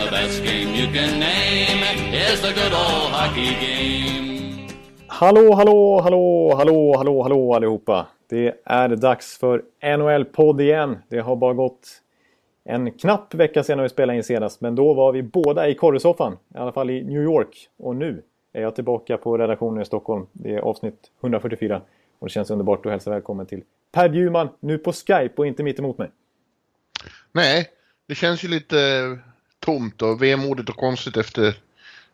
And the best game you can name is the good old hockey game. Hallå, hallå, hallå, hallå, hallå, hallå allihopa. Det är dags för NHL-podd igen. Det har bara gått en knapp vecka sedan vi spelade in senast. Men då var vi båda i korresoffan. I alla fall i New York. Och nu är jag tillbaka på redaktionen i Stockholm. Det är avsnitt 144. Och det känns underbart att hälsa välkommen till Per Bjurman. Nu på Skype och inte mitt emot mig. Nej, det känns ju lite tomt och vemodigt och konstigt efter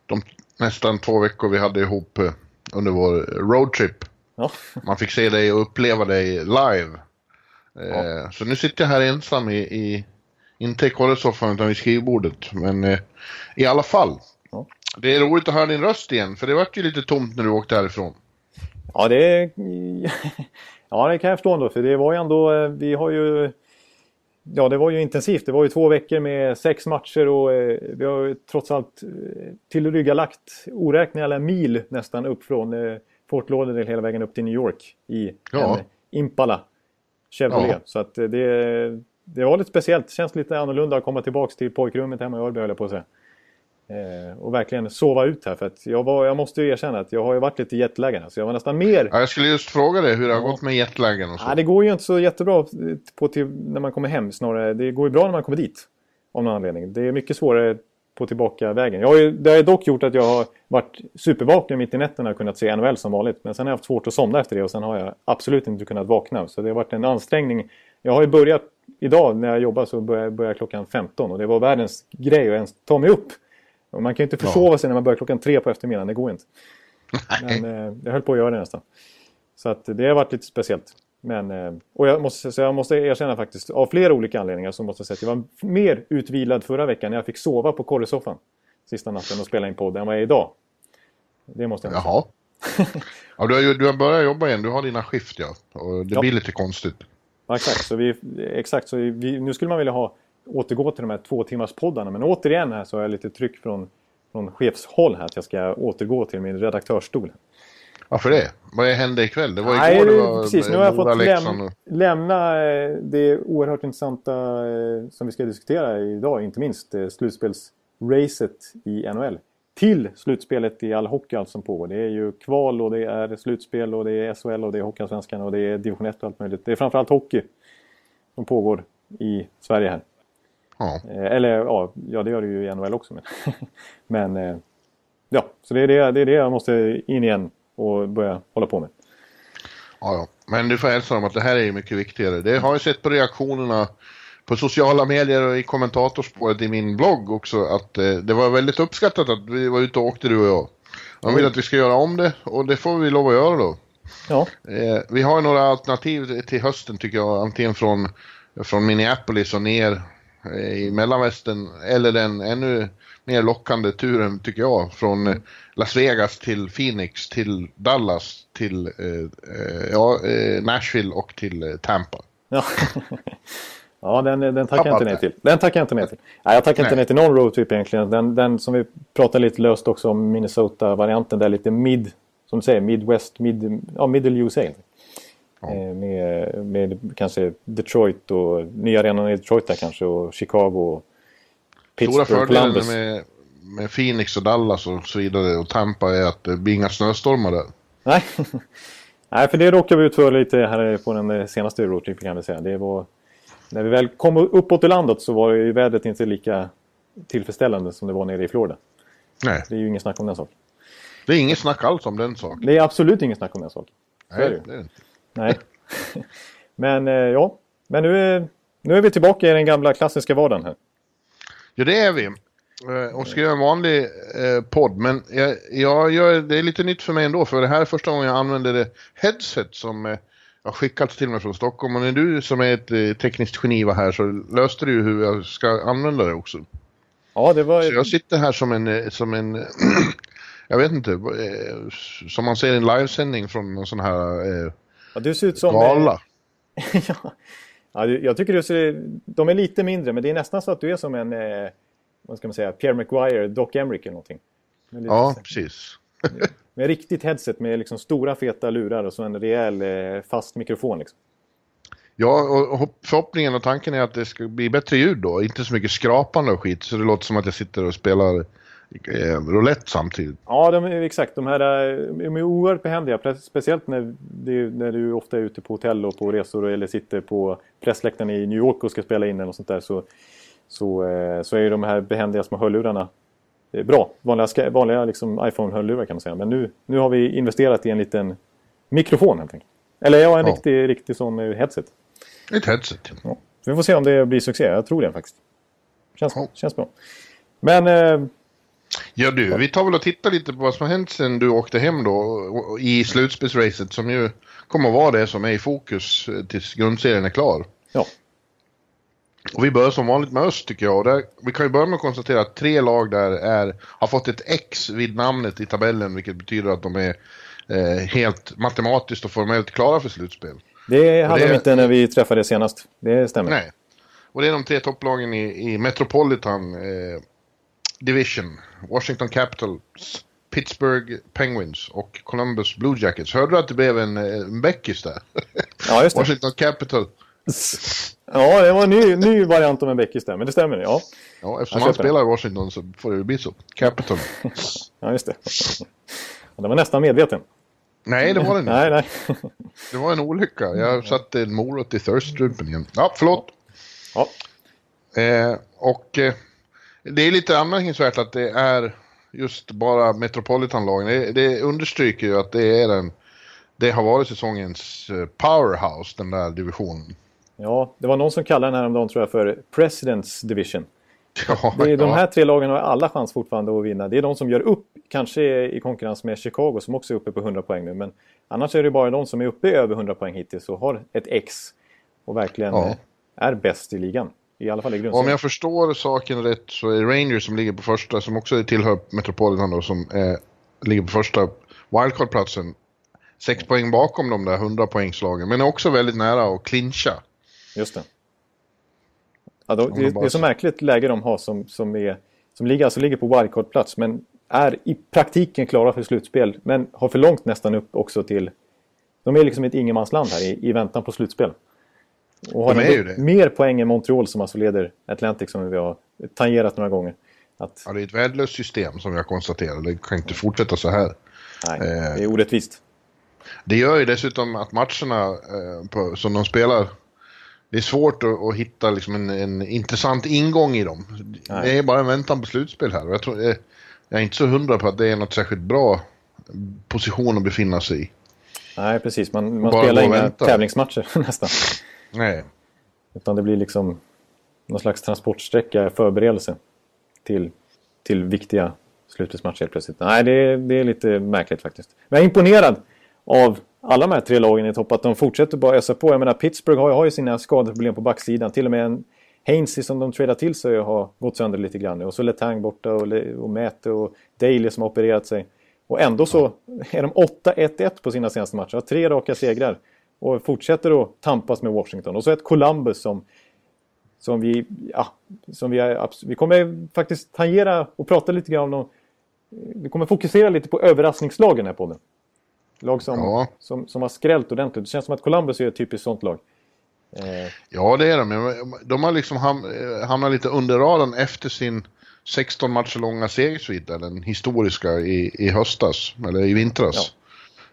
de nästan två veckor vi hade ihop eh, under vår roadtrip. Ja. Man fick se dig och uppleva dig live. Eh, Ja. Så nu sitter jag här ensam i, i inte i korresoffan utan vid skrivbordet. Men eh, i alla fall. Ja. Det är roligt att höra din röst igen för det vart ju lite tomt när du åkte härifrån. Ja, det är... Ja, det kan jag förstå ändå. För det var ju ändå... eh, Vi har ju... Ja, det var ju intensivt. Det var ju två veckor med sex matcher och eh, vi har ju trots allt eh, tillryggalagt oräkneliga mil nästan upp från eh, Fort Lauderdale hela vägen upp till New York i Ja. en Impala Chevrolet. Ja. Så att eh, det, det var lite speciellt. Känns lite annorlunda att komma tillbaka till pojkrummet hemma i Örby höll jag på att säga. Eh, och verkligen sova ut här. För att jag, var, jag måste ju erkänna att jag har ju varit lite jetlaggad. Så jag var nästan mer Ja, jag skulle just fråga dig hur det har gått med jetlagen och så. Ja, det går ju inte så jättebra på till, när man kommer hem. Snarare, det går ju bra när man kommer dit. Av någon anledning. Det är mycket svårare på tillbaka vägen. Jag har ju, det har dock gjort att jag har varit supervaken mitt i nätterna och kunnat se NHL som vanligt. Men sen har jag haft svårt att somna efter det och sen har jag absolut inte kunnat vakna. Så det har varit en ansträngning. Jag har ju börjat idag när jag jobbar så börjar börjar jag klockan 15 och det var världens grej att ens ta mig upp. Och man kan ju inte försova sig när man börjar klockan tre på eftermiddagen. Det går inte. Men eh, jag höll på att göra det nästan. Så att det har varit lite speciellt. Men, eh, och jag måste, så jag måste erkänna faktiskt, av flera olika anledningar så måste jag säga att jag var mer utvilad förra veckan när jag fick sova på korresoffan sista natten och spela in podd än vad jag är idag. Det måste jag säga. Jaha. Ja, du, har, du har börjat jobba igen, du har dina skift ja. Och det Ja. blir lite konstigt. Ja, exakt, så, vi, exakt, så vi, nu skulle man vilja ha återgå till de här två timmars poddarna men återigen här så har jag lite tryck från, från chefshåll här att jag ska återgå till min redaktörsstol. Varför det? Vad hände ikväll? Det var Nej, igår det det- var precis. Nu har jag fått läm och- lämna eh, det oerhört intressanta eh, som vi ska diskutera idag, inte minst eh, slutspelsracet i NHL. Till slutspelet i all hockey allt som pågår. Det är ju kval och det är slutspel och det är SHL och det är Hockeyallsvenskan och det är division 1 och allt möjligt. Det är framförallt hockey som pågår i Sverige här. Ja. Eh, Eller ja, ja, det gör det ju i NHL också. Men, men eh, ja, så det är det, det är det jag måste in igen och börja hålla på med. Ja, ja. Men du får hälsa dem att det här är ju mycket viktigare. Det har jag sett på reaktionerna på sociala medier och i kommentatorspåret i min blogg också att eh, det var väldigt uppskattat att vi var ute och åkte du och jag. De vill att vi ska göra om det och det får vi lov att göra då. Ja, vi har några alternativ till hösten tycker jag. Antingen från, från Minneapolis och ner i mellanvästern eller den ännu mer lockande turen tycker jag. Från eh, Las Vegas till Phoenix till Dallas till eh, eh, ja, eh, Nashville och till Tampa. Ja, ja den, den tackar jag inte about till. Den tackar jag inte nej till. Nej, jag tackar inte Nej. nej till någon roadtrip egentligen. Den, den som vi pratade lite löst också om Minnesota-varianten där lite mid, som du säger, Midwest, mid, ja, Middle USA. Eh, Med, med kanske Detroit och nya arenan i Detroit där kanske och Chicago och Stora Pittsburgh, fördelen Columbus. med, med Phoenix och Dallas och så vidare och Tampa är att det blir inga snöstormar där. Nej. Nej, för det råkade vi ut för lite här på den senaste roadtripen kan vi säga. Det var, när vi väl kom uppåt i landet så var ju vädret inte lika tillfredsställande som det var nere i Florida. Nej, Det är ju ingen snack om den saken. det är inget snack alls om den saken. Det är absolut ingen snack om den saken. Nej, det är det inte. Nej. Men eh, ja, men nu är, nu är vi tillbaka i den gamla klassiska vardagen här. Ja, det är vi. Eh, Och ska göra en vanlig eh, podd. Men jag, jag gör, det är lite nytt för mig ändå. För det här är första gången jag använder det headset som eh, har skickats till mig från Stockholm. Och när du som är ett eh, tekniskt geni var här så löste du ju hur jag ska använda det också. Ja, det var... Så jag sitter här som en, eh, som en jag vet inte, som man ser i en livesändning från en sån här ja, du ser ut som, gala. ja. ja, jag tycker du ser... De är lite mindre, men det är nästan så att du är som en... Eh, vad ska man säga? Pierre Maguire, Doc Emrick eller någonting. Ja, precis. med riktigt headset med liksom stora feta lurar och så en rejäl eh, fast mikrofon. Liksom. Ja, och förhoppningen och tanken är att det ska bli bättre ljud då. Inte så mycket skrapande och skit. Så det låter som att jag sitter och spelar eh, roulette samtidigt. Ja, de, exakt. De här de är oerhört behändiga. Speciellt när, det, när du ofta är ute på hotell och på resor eller sitter på pressläktaren i New York och ska spela in eller något sånt där. Så, så, eh, så är ju de här behändiga små hörlurarna bra. Vanliga, vanliga liksom iPhone-hörlurar kan man säga. Men nu, nu har vi investerat i en liten mikrofon helt enkelt. Eller ja, en ja. riktig, riktig sån headset. Ett headset. Ja. Vi får se om det blir succé. Jag tror det faktiskt. Känns, ja. känns bra. Men... Eh, ja du, vi tar väl och tittar lite på vad som har hänt sen du åkte hem då i slutspelsracet som ju kommer att vara det som är i fokus eh, tills grundserien är klar. Ja. Och vi börjar som vanligt med öst tycker jag. Där, vi kan ju börja med att konstatera att tre lag där är, har fått ett X vid namnet i tabellen vilket betyder att de är eh, helt matematiskt och formellt klara för slutspel. Det hade det, de inte när vi träffade senast. Det stämmer. Nej. Och det är de tre topplagen i, i Metropolitan eh, Division. Washington Capitals, Pittsburgh Penguins och Columbus Blue Jackets. Hörde du att det blev en, en bäckis där? Ja, just det. Washington Capital. Ja, det var en ny, ny variant av en bäckis där, men det stämmer. Ja, ja eftersom han spelar i Washington så får det bli så. Capital. ja, just det. Det var nästan medveten. Nej, det var det inte. nej, nej. det var en olycka. Jag satte en morot i thirststrumpen igen. Ja, förlåt. Ja. Eh, och eh, det är lite anmärkningsvärt att det är just bara Metropolitan-lagen. Det, det understryker ju att det är den det har varit säsongens eh, powerhouse, den där divisionen. Ja, det var någon som kallade den här om dagen tror jag för President's Division. Ja, det är, de här ja. tre lagen har alla chans fortfarande att vinna. Det är de som gör upp, kanske i konkurrens med Chicago som också är uppe på 100 poäng nu. Men annars är det bara de som är uppe över 100 poäng hittills och har ett X och verkligen ja. är bäst i ligan. I alla fall i Om jag förstår saken rätt så är Rangers som ligger på första, som också tillhör Metropolitan då, som är, ligger på första wildcard-platsen. Sex poäng bakom de där 100 poängslagen men är också väldigt nära att clincha. Just det. Ja, då, det, det, är så märkligt läge de har som, som, är, som ligger, alltså ligger på wildcard-plats men är i praktiken klara för slutspel men har för långt nästan upp också till... De är liksom ett ingenmansland här i, i väntan på slutspel. Och har de mer poäng än Montreal som alltså leder Atlantic som vi har tangerat några gånger. Att... Ja, det är ett värdelöst system som jag konstaterar. Det kan inte fortsätta så här. Nej, det är eh, orättvist. Det gör ju dessutom att matcherna eh, på, som de spelar det är svårt att, att hitta liksom en, en, intressant ingång i dem. Nej. Det är bara en väntan på slutspel här. Jag, tror, jag, jag är inte så hundra på att det är något särskilt bra position att befinna sig i. Nej, precis. Man, man spelar inga vänta. tävlingsmatcher nästan. Nej. Utan det blir liksom någon slags transportsträcka, förberedelse till, till viktiga slutspelsmatcher helt plötsligt. Nej, det, det är lite märkligt faktiskt. Men jag är imponerad av alla de här tre lagen i topp att de fortsätter bara ösa på. Jag menar Pittsburgh har, har ju sina skadeproblem på backsidan. Till och med en Hainsey som de tradar till sig har gått sönder lite grann. Och så Letang borta och, och Mäte och Daley som har opererat sig. Och ändå så är de 8-1-1 på sina senaste matcher. Har tre raka segrar. Och fortsätter att tampas med Washington. Och så ett Columbus som, som vi... Ja, som vi, är, vi kommer faktiskt tangera och prata lite grann om dem. Vi kommer fokusera lite på överraskningslagen här på den. Lag som, ja. som, som har skrällt ordentligt. Det känns som att Columbus är ett typiskt sånt lag. Eh. Ja, det är de. De har liksom ham hamnat lite under radarn efter sin 16 matcher långa segersvit, den historiska i, i höstas, eller i vintras. Ja.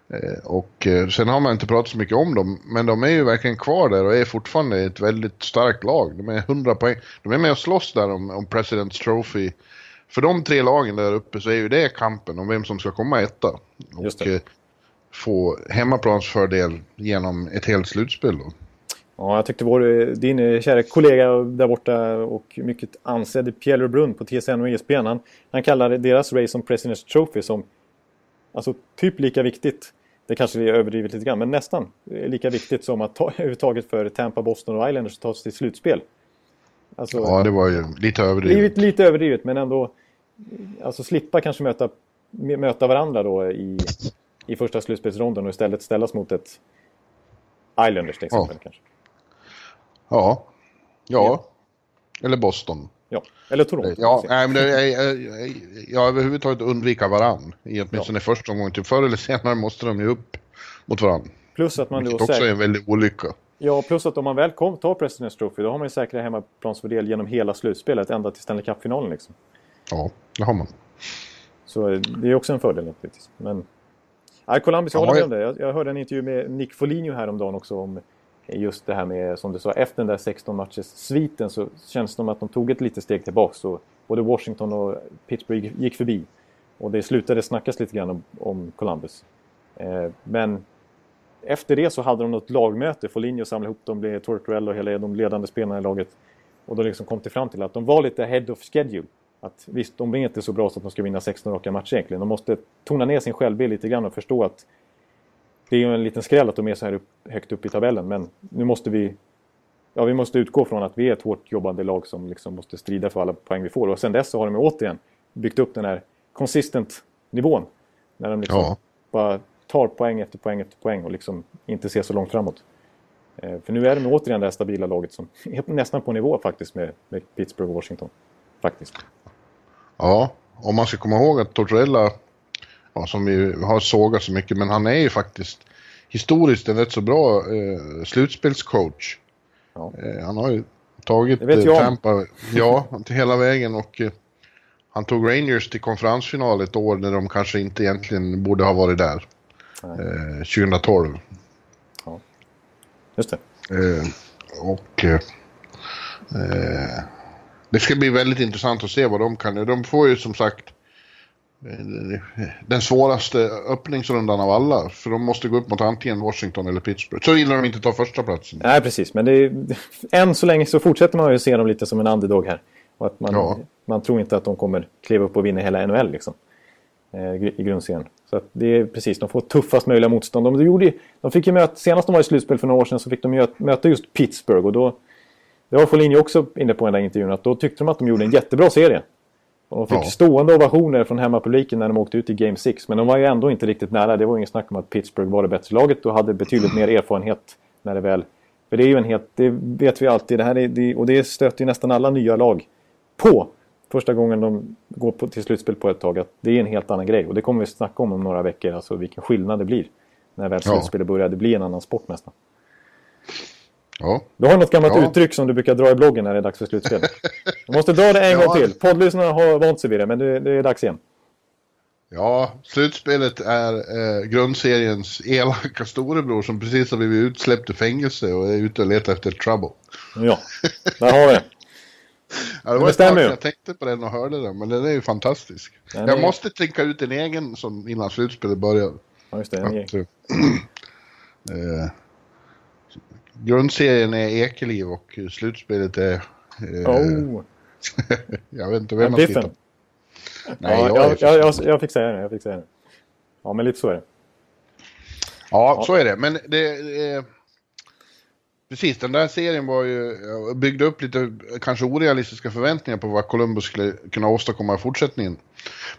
Eh, och eh, sen har man inte pratat så mycket om dem, men de är ju verkligen kvar där och är fortfarande ett väldigt starkt lag. De är 100 poäng. De är med och slåss där om, om President's Trophy. För de tre lagen där uppe så är ju det kampen om vem som ska komma etta. Och, få hemmaplansfördel genom ett helt slutspel då. Ja, jag tyckte vår, din kära kollega där borta och mycket ansedd Pierre Brunn på TSN och ESPN, han, han kallade deras race som President's Trophy som alltså typ lika viktigt. Det kanske är överdrivet lite grann, men nästan lika viktigt som att ta överhuvudtaget för Tampa, Boston och Islanders att ta sig till slutspel. Alltså, Ja, det var ju lite överdrivet. Lite, lite överdrivet, men ändå alltså slippa kanske möta, möta varandra då i, i första slutspelsronden och istället ställas mot ett Islanders till exempel. Kanske. Ja. ja. Eller Boston. Ja, eller Toronto. Ja, nej, men det, jag, jag, jag, överhuvudtaget undvika varann. I åtminstone ja. första omgången. Typ förr eller senare måste de ju upp mot varandra. Plus att man Vilket då också säkert... är en väldig olycka. Ja, plus att om man väl kom, tar President's Trophy då har man ju säkra hemmaplansfördel genom hela slutspelet ända till Stanley Cup-finalen. Liksom. Ja, det har man. Så det är också en fördel naturligtvis. Men... Ja, Columbus, jag håller med om det. Jag, jag hörde en intervju med Nick Foligno häromdagen också om just det här med, som du sa, efter den där 16 matchers sviten så känns det som att de tog ett litet steg tillbaka. Och både Washington och Pittsburgh gick förbi. Och det slutade snackas lite grann om, om Columbus. Eh, men efter det så hade de något lagmöte. Foligno samlade ihop dem, blev Tortorella och hela de ledande spelarna i laget. Och då liksom kom till fram till att de var lite head of schedule. Att visst, de är inte så bra så att de ska vinna 16 raka matcher egentligen. De måste tona ner sin självbild lite grann och förstå att det är ju en liten skräll att de är så här upp, högt upp i tabellen. Men nu måste vi ja, vi måste utgå från att vi är ett hårt jobbande lag som liksom måste strida för alla poäng vi får. Och sen dess så har de återigen byggt upp den här consistent nivån. När de liksom Ja. bara tar poäng efter poäng efter poäng och liksom inte ser så långt framåt. Eh, För nu är de återigen det här stabila laget som är nästan på nivå faktiskt med, med Pittsburgh och Washington. Faktiskt. Ja, om man ska komma ihåg att Tortorella, ja, som vi har sågat så mycket, men han är ju faktiskt historiskt en rätt så bra eh, slutspelscoach. Ja. Eh, han har ju tagit eh. Tampa, ja, till hela vägen och eh, han tog Rangers till konferensfinal ett år när de kanske inte egentligen borde ha varit där. Eh, 2012. Just det. Eh, och eh, det ska bli väldigt intressant att se vad de kan. De får ju som sagt den svåraste öppningsrundan av alla. För de måste gå upp mot antingen Washington eller Pittsburgh. Så gillar de inte ta första platsen. Nej, precis. Men det är, än så länge så fortsätter man ju se dem lite som en underdog här. Och att man, Ja. man tror inte att de kommer kliva upp och vinna hela NHL liksom. Eh, I grundserien. Så att det är precis, de får tuffast möjliga motstånd. De, gjorde, ju- de fick ju möta, senast de var i slutspel för några år sedan så fick de möta just Pittsburgh. Och då, det var Foligno också inne på i den där intervjun, att då tyckte de att de gjorde en jättebra serie. Och de fick Ja. stående ovationer från hemmapubliken när de åkte ut i Game 6. Men de var ju ändå inte riktigt nära. Det var ju ingen snack om att Pittsburgh var det bättre laget och hade betydligt mer erfarenhet när det väl... För det är ju en helt... Det vet vi alltid. Det här är, det, och det stöter ju nästan alla nya lag på. Första gången de går på, till slutspel på ett tag. Att det är en helt annan grej. Och det kommer vi snacka om om några veckor. Alltså vilken skillnad det blir. När väl Ja. slutspelet börjar. Det blir en annan sport nästan. Ja, Du har något gammalt Ja. uttryck som du brukar dra i bloggen när det är dags för slutspel. Du måste dra det en Ja. gång till. Poddlyssnarna har vant sig vid det, men det, det är dags igen. ja slutspelet är eh, grundseriens elaka storebror som precis har blivit utsläppt ur fängelse och är ute och letar efter trouble. Ja, där har vi det. Ja, det det var ett stämmer ju. jag tänkte på den och hörde den, men den är ju fantastisk. Den jag är- måste tänka ut en egen som innan slutspelet börjar. Ja, just det. En Att, eh, eh, grundserien är Ekeliv och slutspelet är... Eh, Oh. jag vet inte vem man tittar på. Nej, ja, jag jag, jag, jag, fick säga det. Jag fick säga det. Ja, men lite så är det. Ja, så är det. Men det... Eh, precis, den där serien var ju... jag byggde upp lite kanske orealistiska förväntningar på vad Columbus skulle kunna åstadkomma i fortsättningen.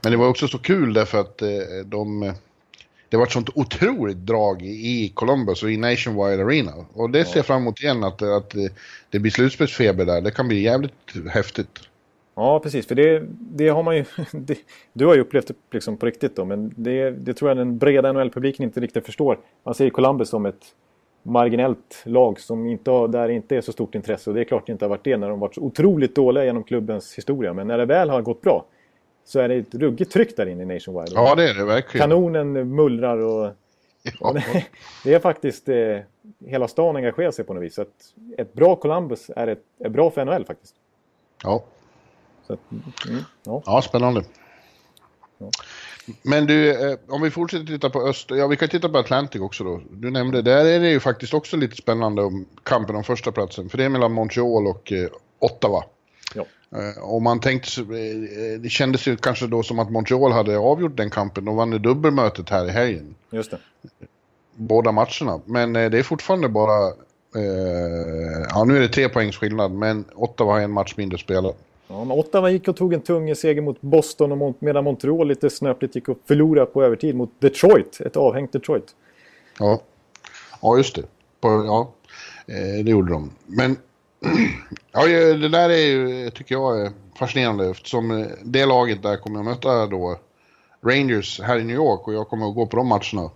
Men det var också så kul därför att eh, de... Det var ett sånt otroligt drag i, i Columbus och i Nationwide Arena. Och det ser jag fram emot igen, att, att det blir slutspelsfeber där. Det kan bli jävligt häftigt. Ja, precis. För det, det har man ju... Det, du har ju upplevt det liksom på riktigt då, men det, det tror jag den breda NHL-publiken inte riktigt förstår. Man ser Columbus som ett marginellt lag som inte har, där inte är så stort intresse. Och det är klart det inte har varit det när de varit så otroligt dåliga genom klubbens historia. Men när det väl har gått bra så är det ett ruggigt tryck där inne i Nationwide. Ja, det är det verkligen. Kanonen mullrar och... Ja. och det, det är faktiskt... Eh, hela stan engagerar sig på något vis. Så att ett bra Columbus är, ett, är bra för NHL faktiskt. Ja. Att, mm, ja. Ja, spännande. Men du, eh, om vi fortsätter titta på öst, ja vi kan titta på Atlantic också då. Du nämnde, där är det ju faktiskt också lite spännande om kampen om första platsen. För det är mellan Montreal och eh, Ottawa. Eh, och man tänkte, sig, eh, det kändes ju kanske då som att Montreal hade avgjort den kampen. De vann ju dubbelmötet här i helgen. Just det. Båda matcherna. Men eh, det är fortfarande bara Eh, ja, nu är det tre poängs skillnad, men Ottawa har en match mindre spelad. Ja, men Ottawa gick och tog en tung seger mot Boston och Mont medan Montreal lite snöpligt gick och förlorade på övertid mot Detroit. Ett avhängt Detroit. Ja, ja just det. På, ja, eh, det gjorde de. Men ja, det där är ju, tycker jag fascinerande eftersom eh, det laget där kommer att möta då Rangers här i New York och jag kommer att gå på de matcherna.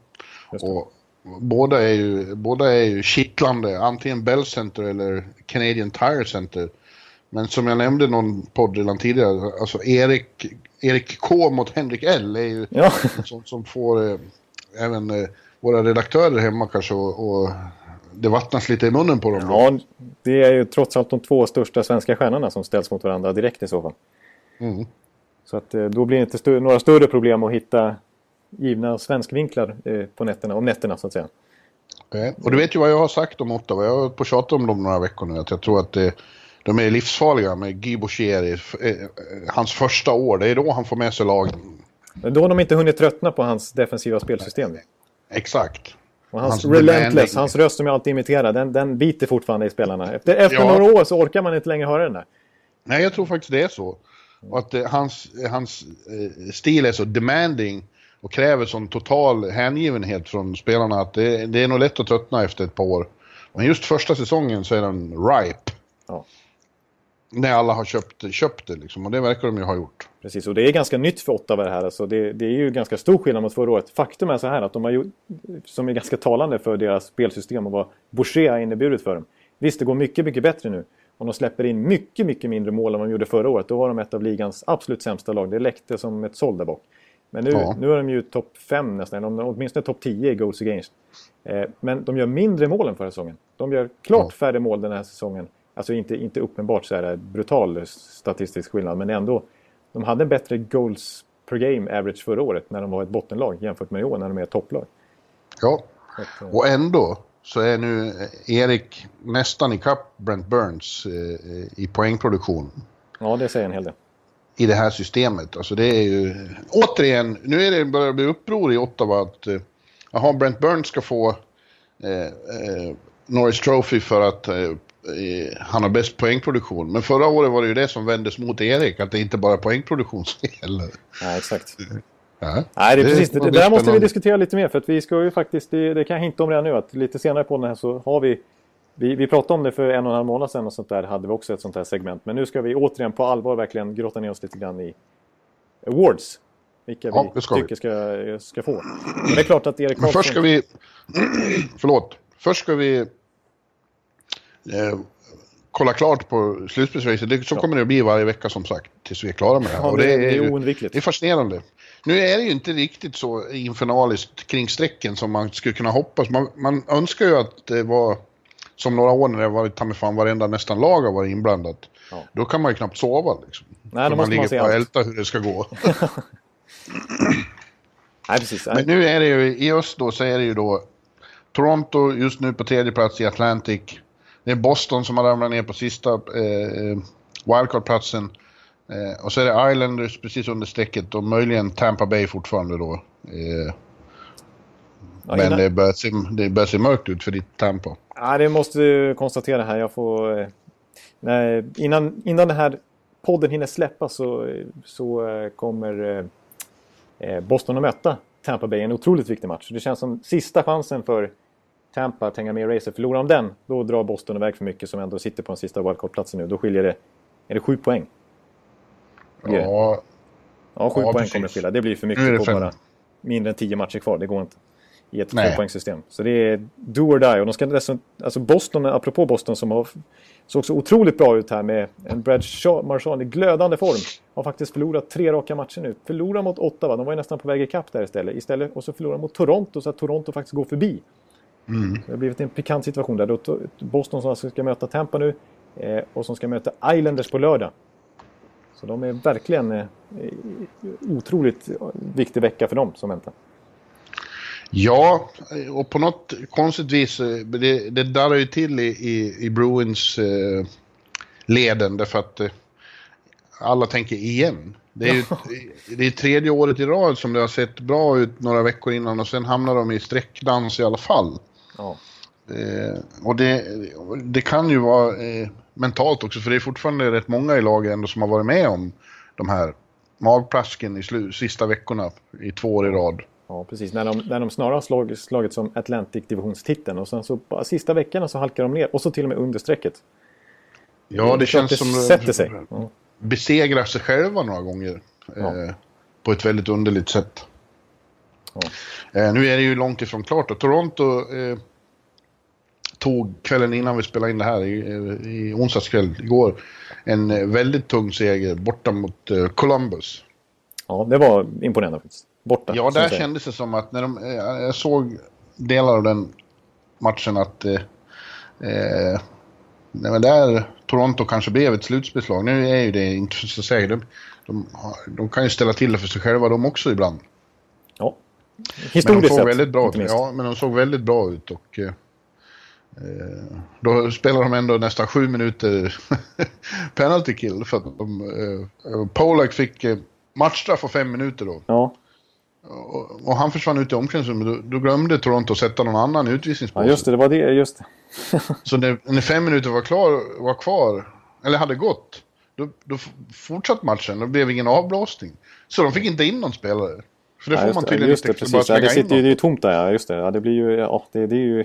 Och båda är ju, båda är ju kittlande, antingen Bell Center eller Canadian Tire Center. Men som jag nämnde någon podd redan tidigare, alltså Erik, Erik K mot Henrik L är ju Ja. sånt som får eh, även eh, våra redaktörer hemma kanske och, och det vattnas lite i munnen på dem. då. Ja, det är ju trots allt de två största svenska stjärnorna som ställs mot varandra direkt i så fall. Mm. Så att eh, då blir det inte stö- några större problem att hitta givna svenskvinklar eh, på nätterna, om nätterna så att säga. Eh, Och du vet ju vad jag har sagt om Ottawa. Jag har på tjatat om dem några veckor nu. Att jag tror att det, de är livsfarliga med Guy Boucher eh, eh, hans första år. Det är då han får med sig lagen. Då har de inte hunnit tröttna på hans defensiva spelsystem. Exakt. Och hans, Hans relentless, hans röst som jag alltid imiterar, den, den biter fortfarande i spelarna. Efter, efter Ja. några år så orkar man inte längre höra den där. Nej, jag tror faktiskt det är så. Och att eh, hans, hans eh, stil är så demanding och kräver sån total hängivenhet från spelarna att det, det är nog lätt att tröttna efter ett par år. Men just första säsongen så är den ripe. Ja. När alla har köpt, köpt det liksom, och det verkar de ju ha gjort. Precis, och det är ganska nytt för Ottawa det här. Alltså det, det är ju ganska stor skillnad mot förra året. Faktum är så här att de har gjort, som är ganska talande för deras spelsystem och vad Boucher har inneburit för dem. Visst, det går mycket, mycket bättre nu. Och de släpper in mycket, mycket mindre mål än vad de gjorde förra året. Då var de ett av ligans absolut sämsta lag. Det läckte som ett såll där bak. Men nu, Ja. nu är de ju topp 5 nästan, är åtminstone topp 10 i goals against. Eh, men de gör mindre mål än förra säsongen. De gör klart Ja. färre mål den här säsongen. Alltså inte, inte uppenbart så här brutal statistisk skillnad, men ändå. De hade en bättre goals per game average förra året när de var ett bottenlag jämfört med i år när de är ett topplag. Ja, eh, och ändå så är nu eh, Erik nästan ikapp Brent Burns eh, i poängproduktion. ja, det säger en hel del. i det här systemet. Alltså det är ju... Återigen, nu är det börjar bli uppror i Ottawa att... Eh, jaha, Brent Burns ska få eh, eh, Norris Trophy för att eh, eh, han har bäst poängproduktion. Men förra året var det ju det som vändes mot Erik, att det inte bara är poängproduktion som gäller. Nej, exakt. Ja. Nej, det är precis. Det, det där måste vi diskutera lite mer. För att vi ska ju faktiskt, det, det kan jag hinta om redan nu, att lite senare på den här så har vi... Vi, vi pratade om det för en och en halv månad sedan och sånt där, hade vi också ett sånt här segment. Men nu ska vi återigen på allvar verkligen grotta ner oss lite grann i awards. Vilka Ja, vi ska vi. tycker ska, ska få. Och det är klart att Erik Men Karlsson... först ska vi... förlåt. Först ska vi... Eh, kolla klart på slutspelsracet. Det- Så kommer det att bli varje vecka som sagt. Tills vi är klara med det här. Ja, det, det är ju- oundvikligt. Det är fascinerande. Nu är det ju inte riktigt så infernaliskt kring strecken som man skulle kunna hoppas. Man, man önskar ju att det var som några år när det var ta fan varenda nästan lag har varit inblandat. Ja. Då kan man ju knappt sova liksom. Nej, då måste man ligger se på och älta hur det ska gå. Nej, precis. Men nu är det ju, i öst då så är det ju då Toronto just nu på tredje plats i Atlantic. Det är Boston som har ramlat ner på sista eh, wildcard-platsen. Eh, och så är det Islanders precis under strecket och möjligen Tampa Bay fortfarande då. Eh, men det börjar, se, det börjar se mörkt ut för ditt Tampa. Ja, det måste du konstatera här. Jag får... eh, Nej, innan, innan den här podden hinner släppa så, så eh, kommer eh, eh, Boston att möta Tampa Bay. En otroligt viktig match. Det känns som sista chansen för Tampa att hänga med i racet. Förlorar de den, då drar Boston iväg för mycket som ändå sitter på den sista wildcard-platsen nu. Då skiljer det... Är det sju poäng? Det. Ja, Ja, sju Ja, poäng precis. kommer det skilja. Det blir för mycket på fem. bara mindre än tio matcher kvar. Det går inte. I ett tvåpoängssystem. Så det är do or die. Och de ska dessutom, alltså Boston, apropå Boston som har, såg så otroligt bra ut här med en Brad Marchand i glödande form. Har faktiskt förlorat tre raka matcher nu. Förlorar mot Ottawa, de var ju nästan på väg ikapp där istället. istället och så förlorar mot Toronto så att Toronto faktiskt går förbi. Mm. Det har blivit en pikant situation där. Då Boston som alltså ska möta Tampa nu eh, och som ska möta Islanders på lördag. Så de är verkligen eh, otroligt viktig vecka för dem som väntar. Ja, och på något konstigt vis, eh, det, det darrar ju till i, i, i Bruins eh, leden därför att eh, alla tänker igen. Det är ju det är tredje året i rad som det har sett bra ut några veckor innan och sen hamnar de i streckdans i alla fall. Ja. Eh, och det, det kan ju vara eh, mentalt också, för det är fortfarande rätt många i laget ändå som har varit med om de här magplasken i slu, sista veckorna i två år i rad. Ja, precis. När de, när de snarare slag, slagit som Atlantic-divisionstiteln och sen så bara sista veckorna så halkar de ner och så till och med under strecket. Ja, det, känns det som... sätter sig. Besegrar sig själva några gånger. Ja. Eh, på ett väldigt underligt sätt. Ja. Eh, nu är det ju långt ifrån klart och Toronto eh, tog kvällen innan vi spelade in det här, i, i onsdags kväll, igår, en eh, väldigt tung seger borta mot eh, Columbus. ja, det var imponerande faktiskt. Borta. Ja, där kändes det som att när de, eh, jag såg delar av den matchen att eh, eh, nej, men där Toronto kanske blev ett slutspelslag. Nu är ju det inte så säkert. De, de, de kan ju ställa till det för sig själva de också ibland. Ja. Men de Historiskt såg sett, väldigt bra ut. Ja, men de såg väldigt bra ut och eh, eh, då spelar de ändå nästan sju minuter penalty kill för att de, eh, Polak fick eh, matchstraff på fem minuter då. Ja. Och, och han försvann ut i omklädningsrummet. Då, då glömde Toronto sätta någon annan i ja, just det. Det var det. Just det. Så när, när fem minuter var, klar, var kvar, eller hade gått, då, då fortsatte matchen. Då blev ingen avblåsning. Så de fick inte in någon spelare. För det ja, får just man det, tydligen just inte det, bara precis. Ja, det sitter ju, det är ju tomt där, ja. Just det. Ja, det blir ju... Ja, det, det är ju...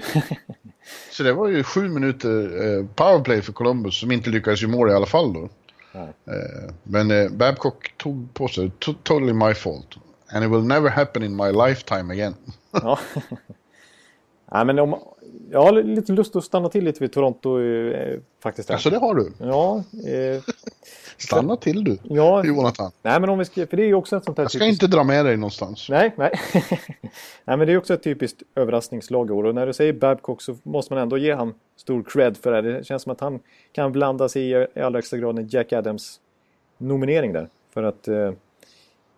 Så det var ju sju minuter eh, powerplay för Columbus som inte lyckades göra mål i alla fall då. Eh, men eh, Babcock tog på sig, "To- totally my fault. And it will never happen in my lifetime again. Ja. Nej, men om, jag har lite lust att stanna till lite vid Toronto eh, faktiskt. Alltså det har du. Ja, eh, Stanna till du, ja. Jonathan. Nej, men om vi ska, för det är ju också ett sånt här Jag ska inte dra med dig någonstans. Nej, nej. nej, men det är också ett typiskt överraskningslag i år. Och när du säger Babcock så måste man ändå ge han stor cred för det. här. Det känns som att han kan blanda sig i, i allra högsta grad en Jack Adams nominering där. För att... Eh,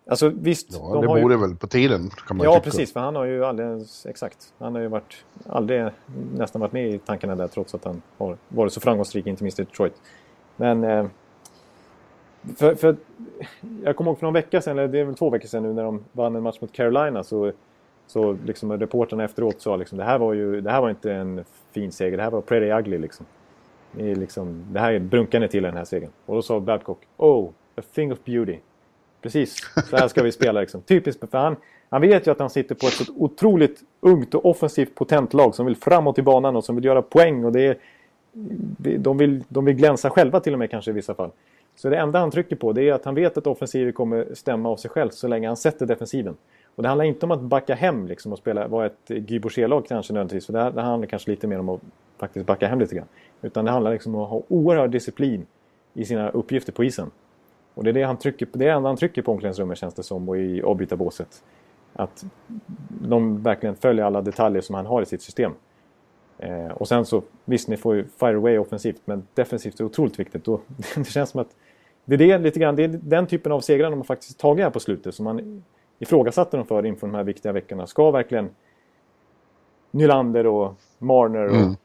alltså visst, Ja, de det har ju... vore väl på tiden kan man Ja, tycka. precis. För han har ju alldeles exakt. Han har ju varit, aldrig nästan varit med i tankarna där trots att han har varit så framgångsrik, inte minst i Detroit. Men... Eh, för, för, jag kommer ihåg för någon vecka sedan, eller det är väl två veckor sedan nu, när de vann en match mot Carolina så, så liksom reportrarna efteråt sa liksom det här var ju det här var inte en fin seger, det här var pretty ugly liksom. Det, är liksom, det här brunkar ni till den här segern. Och då sa Babcock, oh, a thing of beauty. Precis, så här ska vi spela liksom. Typiskt för han, han vet ju att han sitter på ett så otroligt ungt och offensivt potent lag som vill framåt i banan och som vill göra poäng och det är, de, vill, de vill glänsa själva till och med kanske i vissa fall. Så det enda han trycker på det är att han vet att offensiven kommer stämma av sig själv så länge han sätter defensiven. Och det handlar inte om att backa hem liksom och spela, vara ett Guy Boucher-lag kanske nödvändigtvis. För det, här, det handlar kanske lite mer om att faktiskt backa hem lite grann. Utan det handlar liksom om att ha oerhörd disciplin i sina uppgifter på isen. Och det är det han trycker på, det det enda han trycker på omklädningsrummet känns det som och i avbytarbåset. Att de verkligen följer alla detaljer som han har i sitt system. Eh, och sen så, visst ni får ju fire away offensivt men defensivt är otroligt viktigt. Då, det känns som att det är, det, lite grann, det är den typen av segrar de har faktiskt tagit här på slutet som man ifrågasatte dem för inför de här viktiga veckorna. Ska verkligen Nylander och Marner och Mm.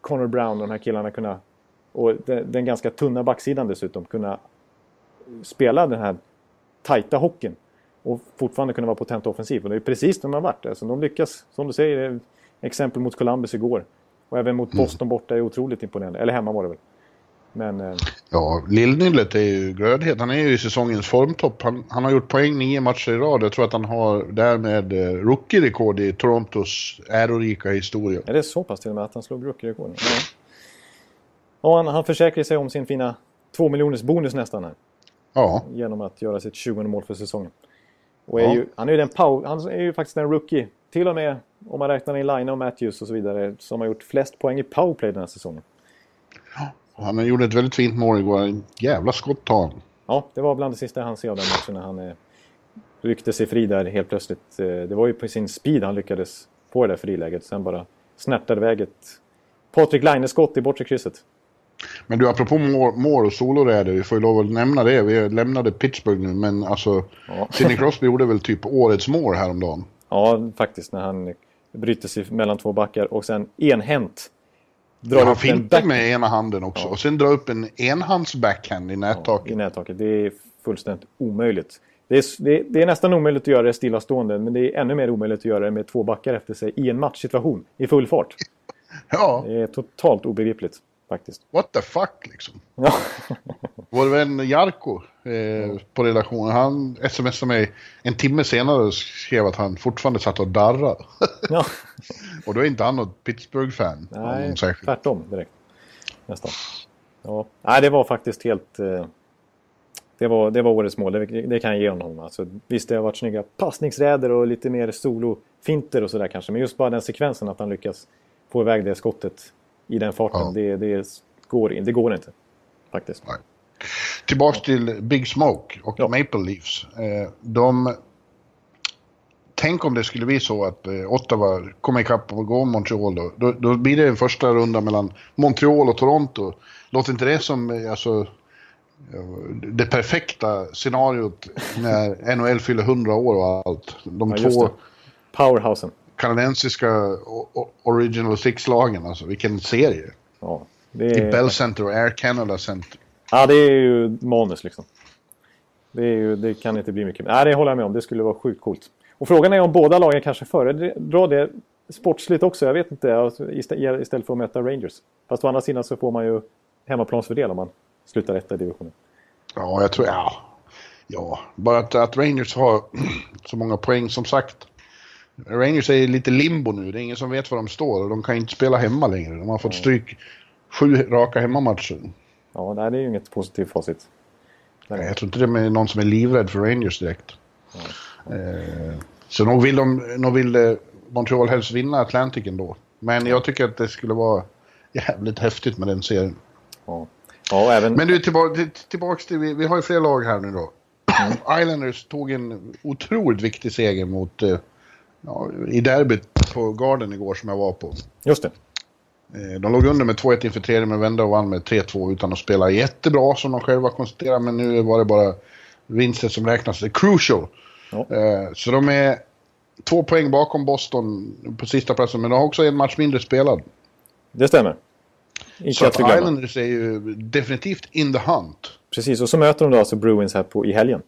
Connor Brown och de här killarna kunna och den, den ganska tunna backsidan dessutom kunna spela den här tajta hockeyn och fortfarande kunna vara potent offensiv. Och det är precis det de har varit. Alltså, de lyckas, som du säger, exempel mot Columbus igår. Och även mot Boston borta är otroligt imponerande. Eller hemma var det väl. Men eh, Ja, Lillnyllet är ju glödhet. Han är ju i säsongens formtopp. Han, han har gjort poäng nio matcher i rad. Jag tror att han har därmed eh, rookie-rekord i Torontos ärorika historia. är det så pass till och med att han slog rookie-rekord? Ja. Och han, han försäkrar sig om sin fina två miljoners bonus nästan här. Ja, Genom att göra sitt 20 mål för säsongen. Och är Ja. ju, han, är ju den pow, han är ju faktiskt en rookie. Till och med om man räknar in Line och Matthews och så vidare. Som har gjort flest poäng i powerplay den här säsongen. Han gjorde ett väldigt fint mål igår. En jävla skott tar han. Ja, det var bland det sista han ser av den matchen när han eh, ryckte sig fri där helt plötsligt. Eh, det var ju på sin speed han lyckades få det där friläget. Sen bara snärtade iväg ett Patrik Laine-skott i bortre krysset. Men du, apropå mål och soloräder, vi får ju lov att nämna det. Vi lämnade Pittsburgh nu, men alltså... Ja. Sidney Crosby gjorde väl typ årets mål häromdagen. Ja, faktiskt när han bryter sig mellan två backar och sen enhänt drar Ja, han fintar med ena handen också. Ja. Och sen drar upp en enhands backhand i nättaket. i nättaket. Det är fullständigt omöjligt. Det är, det, det är nästan omöjligt att göra det stillastående men det är ännu mer omöjligt att göra det med två backar efter sig i en matchsituation i full fart. Ja, Det är totalt obegripligt faktiskt. what the fuck liksom. Ja, Vår vän Jarko eh, på redaktionen, han smsade mig en timme senare och skrev att han fortfarande satt och darrade. ja. och då är inte han något Pittsburgh-fan. Nej, tvärtom direkt. Nästan. Ja. Nej, det var faktiskt helt... eh, Det var, det var årets mål, det, det kan jag ge honom. Alltså, visst, det har varit snygga passningsräder och lite mer solofinter och sådär kanske. Men just bara den sekvensen att han lyckas få iväg det skottet i den farten. Ja. Det, det, går, det går inte. Faktiskt. Nej. Tillbaks till Big Smoke och Ja. Maple Leafs. Eh, de... Tänk om det skulle bli så att eh, Ottawa kommer ikapp och går Montreal då. då. Då blir det en första runda mellan Montreal och Toronto. Låter inte det som eh, alltså, det perfekta scenariot när NHL fyller 100 år och allt? De Ja, två. Powerhousen. Kanadensiska Original Six-lagen, alltså vilken serie. Ja, det I är, Bell Center och Air Canada Center. ja, det är ju manus liksom. Det, är ju, det kan inte bli mycket. Nej, det håller jag med om. Det skulle vara sjukt coolt. Och frågan är om båda lagen kanske föredrar det sportsligt också. Jag vet inte. Alltså, istä- istället för att möta Rangers. Fast å andra sidan så får man ju hemmaplansfördel om man slutar etta i divisionen. Ja, jag tror... Ja, ja. bara att, att Rangers har så många poäng. Som sagt, Rangers är i lite limbo nu. Det är ingen som vet var de står. och De kan inte spela hemma längre. De har fått stryk sju raka hemmamatcher. Ja, nej, det är ju inget positivt facit. Nej, Jag tror inte det är någon som är livrädd för Rangers direkt. Eh, så nog vill, de, nog vill eh, Montreal helst vinna Atlantic ändå. Men jag tycker att det skulle vara jävligt häftigt med den serien. Ja, ja även... Men du, tillbaka, till, tillbaks till, vi, vi har ju fler lag här nu då. Islanders tog en otroligt viktig seger mot, eh, ja, i derbyt på Garden igår som jag var på. Just det. Eh, de låg under med 2-1 inför tredje men vände och vann med 3-2 utan att spela jättebra som de själva konstaterar. Men nu var det bara vinsten som räknas. Det är crucial. Ja. Eh, så de är två poäng bakom Boston på sista platsen men de har också en match mindre spelad. Det stämmer. Inte Så att. Islanders är ju definitivt in the hunt. Precis, och så möter de då alltså Bruins här på, i helgen.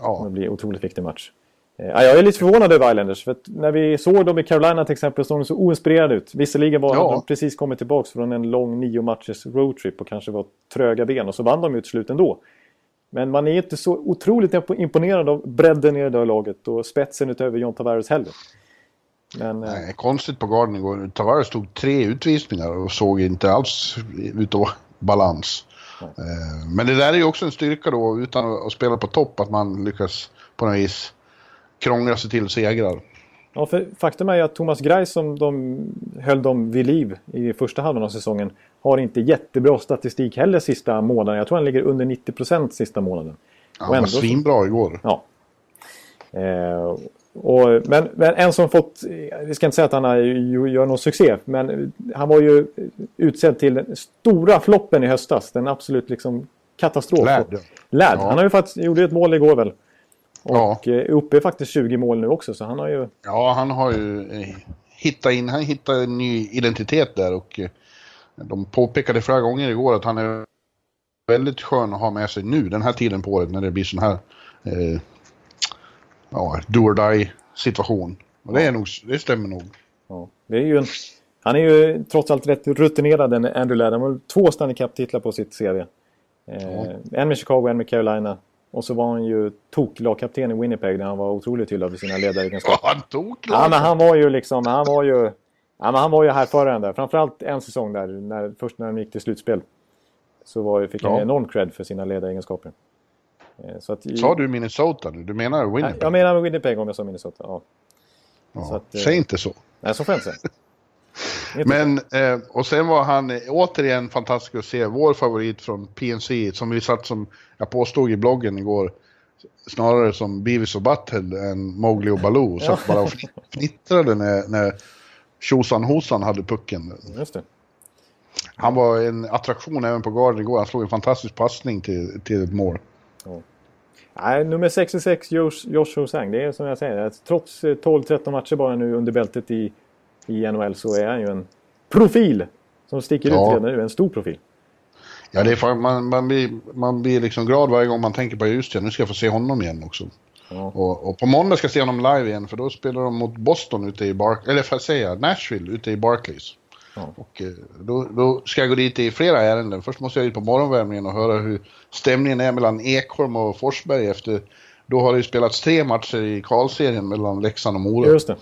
Ja. Det blir en otroligt viktig match. Eh, ja, jag är lite förvånad över Islanders. För när vi såg dem i Carolina till exempel såg de så oinspirerade ut. Visserligen var Ja. de precis kommit tillbaka från en lång nio matchers roadtrip och kanske var tröga ben. Och så vann de ju till slut ändå. Men man är inte så otroligt imp- imponerad av bredden i det där laget och spetsen utöver John Tavares heller. Men eh, Nej, konstigt på Garden igår. Tavares tog tre utvisningar och såg inte alls ut att balans. Eh, Men det där är ju också en styrka då, utan att spela på topp, att man lyckas på något vis krångla sig till segrar. Ja, för faktum är ju att Thomas Greis som de höll dem vid liv i första halvan av säsongen har inte jättebra statistik heller sista månaden. Jag tror han ligger under 90% sista månaden. Han Och var svinbra igår. Ja. Eh, och, men, men en som fått, vi ska inte säga att han har, gör någon succé, men han var ju utsedd till den stora floppen i höstas. Den absolut liksom katastrof. Ja. Ladd. Ja. Han har ju faktiskt, gjorde ett mål igår väl. Och Ja. är uppe i faktiskt 20 mål nu också, så han har ju... Ja, han har ju eh, hittat in, han hittade en ny identitet där och eh, de påpekade flera gånger igår att han är väldigt skön att ha med sig nu, den här tiden på året när det blir sån här eh, ja, do or die situation. Och det, är nog, det stämmer nog. Ja, det är ju en, han är ju trots allt rätt rutinerad, den Andrew Ladd. Han har två Stanley Cup-titlar på sitt CV. Eh, En med Chicago, en med Carolina. Och så var han ju tok-lagkapten i Winnipeg där han var otroligt hyllad för sina ledaregenskaper. Ja, han tog Ja, men han var ju liksom, han var ju... Ja, men han var ju härföraren där. Framförallt en säsong där, när, först när de gick till slutspel. Så var, fick han Ja. enorm cred för sina ledaregenskaper. Eh, Så att, Sa du Minnesota nu? Du menar Winnipeg? Jag menar med Winnipeg om jag sa Minnesota. Ja. ja. att, eh, Säg inte så. Nej, så får jag inte säga. Men, eh, och sen var han eh, återigen fantastisk att se. Vår favorit från PNC, som vi satt som, jag påstod i bloggen igår, snarare som Beavis och Butthead än Mowgli och Baloo. Så bara och fnitt- fnittrade när, när Tjosan Hosan hade pucken. Just det. Han var en attraktion även på garden igår. Han slog en fantastisk passning till, till ett mål. Nej, nummer 66, Josh, Josh Hosang. Det är som jag säger, trots eh, 12-13 matcher bara nu under bältet i, i NHL så är han ju en profil. Som sticker Ja. ut redan nu, en stor profil. Ja, det är man, man, blir, man blir liksom glad varje gång man tänker på just det, nu ska jag få se honom igen också. Ja. Och, och på måndag ska jag se honom live igen för då spelar de mot Boston ute i Bark eller för att säga Nashville ute i Barclays. Ja. Och då, då, ska jag gå dit i flera ärenden. Först måste jag ut på morgonvärmningen och höra hur stämningen är mellan Ekholm och Forsberg efter då har det ju spelats tre matcher i kvalserien mellan Leksand och Mora. Just det.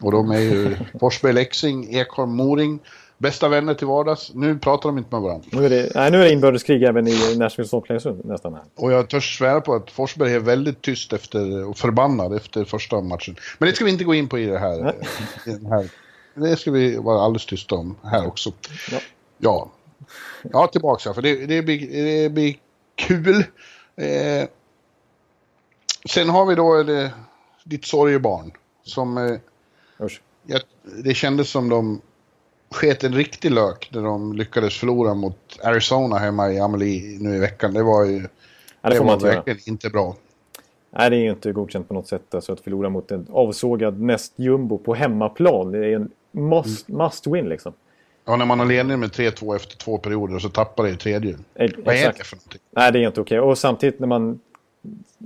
Och de är ju Forsberg-Leksing, Ekholm-Moring. Bästa vänner till vardags. Nu pratar de inte med varandra. Nu är det, nej, nu är det inbördeskrig även i Nashvilles omklädningsrum nästan. Här. Och jag törs svära på att Forsberg är väldigt tyst efter, och förbannad efter första matchen. Men det ska vi inte gå in på i det här. I den här. Det ska vi vara alldeles tysta om här också. Ja. Ja, ja tillbaka för det, det, blir, det blir kul. Eh, sen har vi då det, ditt sorgebarn. Som... Eh, jag, det kändes som de sket en riktig lök när de lyckades förlora mot Arizona hemma i Amelie nu i veckan. Det var ju... Ja, det, det var verkligen inte bra. Nej, det är ju inte godkänt på något sätt. Alltså att förlora mot en avsågad näst jumbo på hemmaplan. Det är en must, mm. must win liksom. Ja, när man har ledning med 3-2 efter två perioder så tappar det i tredje. Vad är det för någonting? Nej, det är inte okej. Okay. Och samtidigt när man...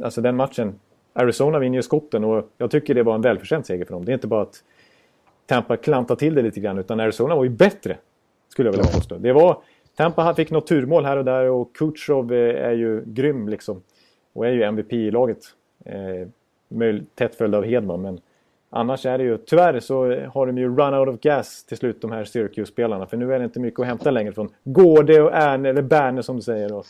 Alltså den matchen. Arizona vinner ju skotten och jag tycker det var en välförtjänt seger för dem. Det är inte bara att Tampa klantade till det lite grann. Utan Arizona var ju bättre. Skulle jag vilja påstå. Det var, Tampa fick något turmål här och där och Kutjov är ju grym liksom. Och är ju MVP i laget. Eh, tätt följd av Hedman. Men annars är det ju, tyvärr så har de ju run out of gas till slut de här Syracuse-spelarna. För nu är det inte mycket att hämta längre från Gårde och Erne, eller Berne som du säger. Och,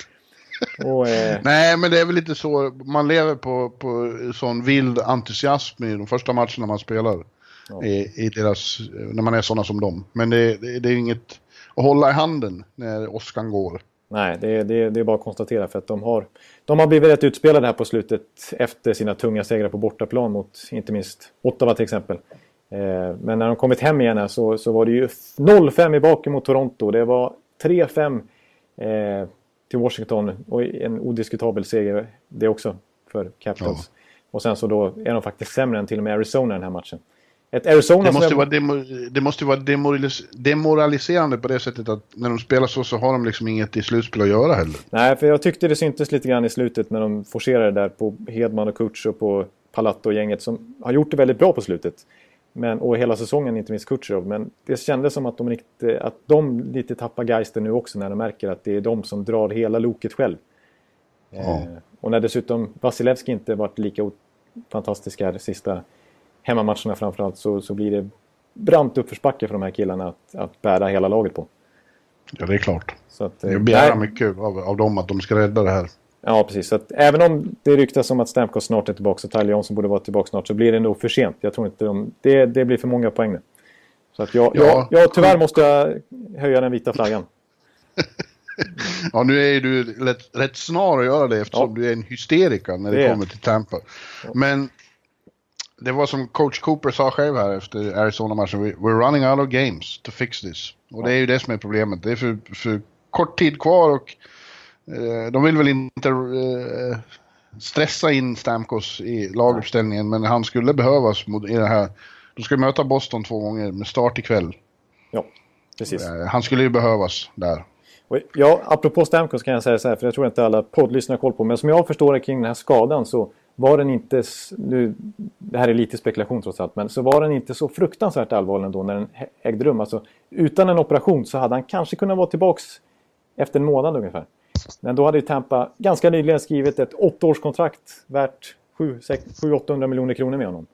och, eh... Nej, men det är väl lite så. Man lever på, på sån vild entusiasm i de första matcherna man spelar ja. i, i, deras, när man är sådana som dem. Men det, det, det är inget att hålla i handen när åskan går. Nej, det, det, det, är bara att konstatera för att de har, de har blivit rätt utspelade här på slutet efter sina tunga segrar på bortaplan mot inte minst Ottawa till exempel. Eh, men när de kommit hem igen här så, så var det ju 0-5 i baken mot Toronto. Det var 3-5 eh, till Washington och en odiskutabel seger det också för Capitals. Ja. Och sen så då är de faktiskt sämre än till och med Arizona den här matchen. Ett Arizona det måste, jag... vara demo, det måste vara demoralis demoraliserande på det sättet att när de spelar så så har de liksom inget i slutspel att göra heller. Nej, för jag tyckte det syntes lite grann i slutet när de forcerade där på Hedman och Kutch och på Palatto-gänget som har gjort det väldigt bra på slutet. Men, och hela säsongen, inte minst Kutjerov. Men det kändes som att de, lite, att de lite tappar geister nu också när de märker att det är de som drar hela loket själv. Ja. Eh, och när dessutom Vasilevski inte varit lika fantastisk här sista hemmamatcherna framförallt så, så blir det brant uppförsbacke för de här killarna att, att bära hela laget på. Ja, det är klart. Så att, Jag begär mycket av, av dem att de ska rädda det här. Ja, precis. Så att även om det ryktas om att Stamkos snart är tillbaka och Tyler Johnson borde vara tillbaka snart så blir det nog för sent. Jag tror inte de, det, det blir för många poäng nu. Så att jag, ja. jag, jag, tyvärr måste jag höja den vita flaggan. ja, nu är du rätt, rätt snar att göra det eftersom ja. du är en hysteriker när det, det kommer till Tampa. Men det var som coach Cooper sa själv här efter Arizona-matchen. We're running out of games to fix this. Och det är ju det som är problemet. Det är för, för kort tid kvar och de vill väl inte eh, stressa in Stamkos i laguppställningen. Men han skulle behövas i det här. De ska möta Boston två gånger med start ikväll. Ja, precis. Eh, han skulle ju behövas där. ja, apropå Stamkos kan jag säga så här, för jag tror inte alla poddlyssnare har koll på. Men som jag förstår det kring den här skadan så var den inte, nu, det här är lite spekulation trots allt, men så var den inte så fruktansvärt allvarlig ändå när den ägde rum. Alltså, utan en operation så hade han kanske kunnat vara tillbaks efter en månad ungefär. Men då hade ju Tampa ganska nyligen skrivit ett åttaårskontrakt värt 700-800 miljoner kronor med honom.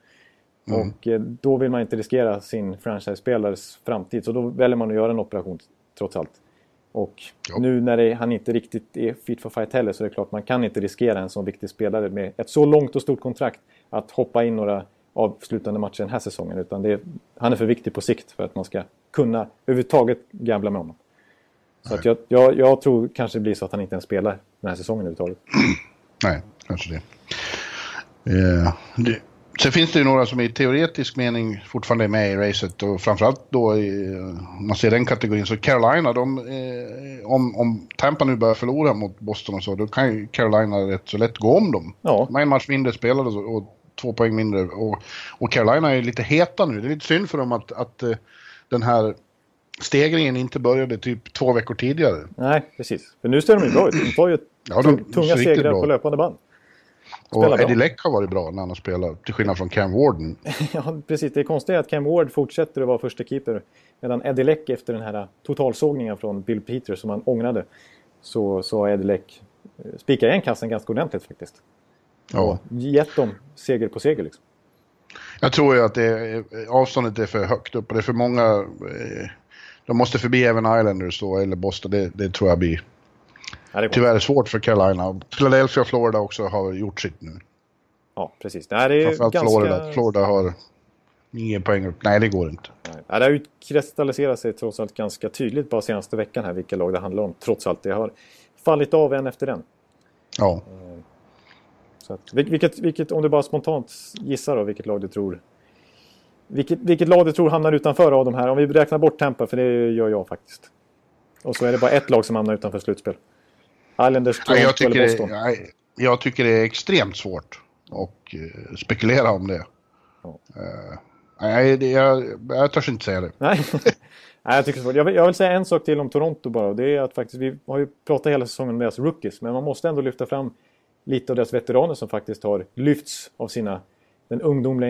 Mm. Och eh, då vill man inte riskera sin franchise-spelares framtid. Så då väljer man att göra en operation trots allt. Och ja. nu när det, han inte riktigt är fit for fight heller så är det klart man kan inte riskera en sån viktig spelare med ett så långt och stort kontrakt att hoppa in några avslutande matcher den här säsongen. Utan det, han är för viktig på sikt för att man ska kunna överhuvudtaget gambla med honom. Så att jag, jag, jag, tror kanske det blir så att han inte ens spelar den här säsongen överhuvudtaget. Nej, kanske det. Eh, det Sen finns det ju några som i teoretisk mening fortfarande är med i racet och framförallt då i, om man ser den kategorin så Carolina, de, eh, om, om Tampa nu börjar förlora mot Boston och så, då kan ju Carolina rätt så lätt gå om dem. Ja. De har en match mindre spelade och, och två poäng mindre och, och Carolina är lite heta nu. Det är lite synd för dem att, att uh, den här stegringen inte började typ två veckor tidigare. Nej, precis. För nu ser de ju bra ut. De tar ju ja, de, tunga segrar på löpande band. Och Eddie Leck har varit bra när han har spelat, till skillnad från Cam Warden. ja, precis. Det är att Cam Ward fortsätter att vara första keeper medan Eddie Leck efter den här totalsågningen från Bill Peters som han ångrade så, så har Eddie Leck eh, spikat igen kassen ganska ordentligt faktiskt. Ja. Och gett dem seger på seger liksom. Jag tror ju att det är, avståndet är för högt upp och det är för många. Eh, de måste förbi även Islanders då, eller Boston. Det, det tror jag blir ja, det tyvärr svårt för Carolina. Philadelphia och Florida också har gjort sitt nu. Ja, precis. Det här är Framförallt ganska... Florida. Florida har nio poäng upp. Nej, det går inte. Nej. Det har utkristalliserat sig trots allt ganska tydligt bara senaste veckan här vilka lag det handlar om. Trots allt. Det har fallit av en efter en. Ja. Eh, så att, vilket, vilket, om du bara spontant gissar då, vilket lag du tror vilket, vilket lag du tror hamnar utanför av de här? Om vi räknar bort Tampa, för det gör jag faktiskt. Och så är det bara ett lag som hamnar utanför slutspel. Islanders, Toronto jag tycker eller Boston. Det, jag, jag, tycker det är extremt svårt att uh, spekulera om det. Ja. Uh, nej, det, jag, jag törs inte säga det. Nej. nej, jag tycker det är svårt. Jag vill, jag vill säga en sak till om Toronto bara. Det är att faktiskt, vi har ju pratat hela säsongen om deras rookies, men man måste ändå lyfta fram lite av deras veteraner som faktiskt har lyfts av sina, den ungdomliga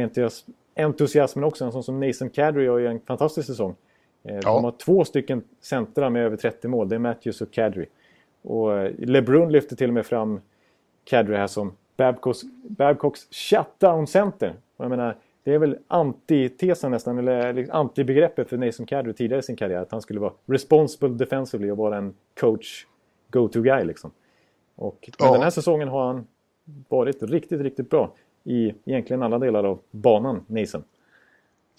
entusiasmen också. En sån som Nathan Kadri har ju en fantastisk säsong. Eh, ja. De har två stycken centra med över 30 mål. Det är Matthews och Kadri. Och eh, LeBrun lyfter till och med fram Kadri här som Babcocks, Babcocks shutdown-center. Jag menar, det är väl antitesen nästan, eller antibegreppet för Nathan Kadri tidigare i sin karriär. Att han skulle vara responsible defensively och vara en coach go-to-guy liksom. Och ja. den här säsongen har han varit riktigt, riktigt bra i egentligen alla delar av banan, Nisen.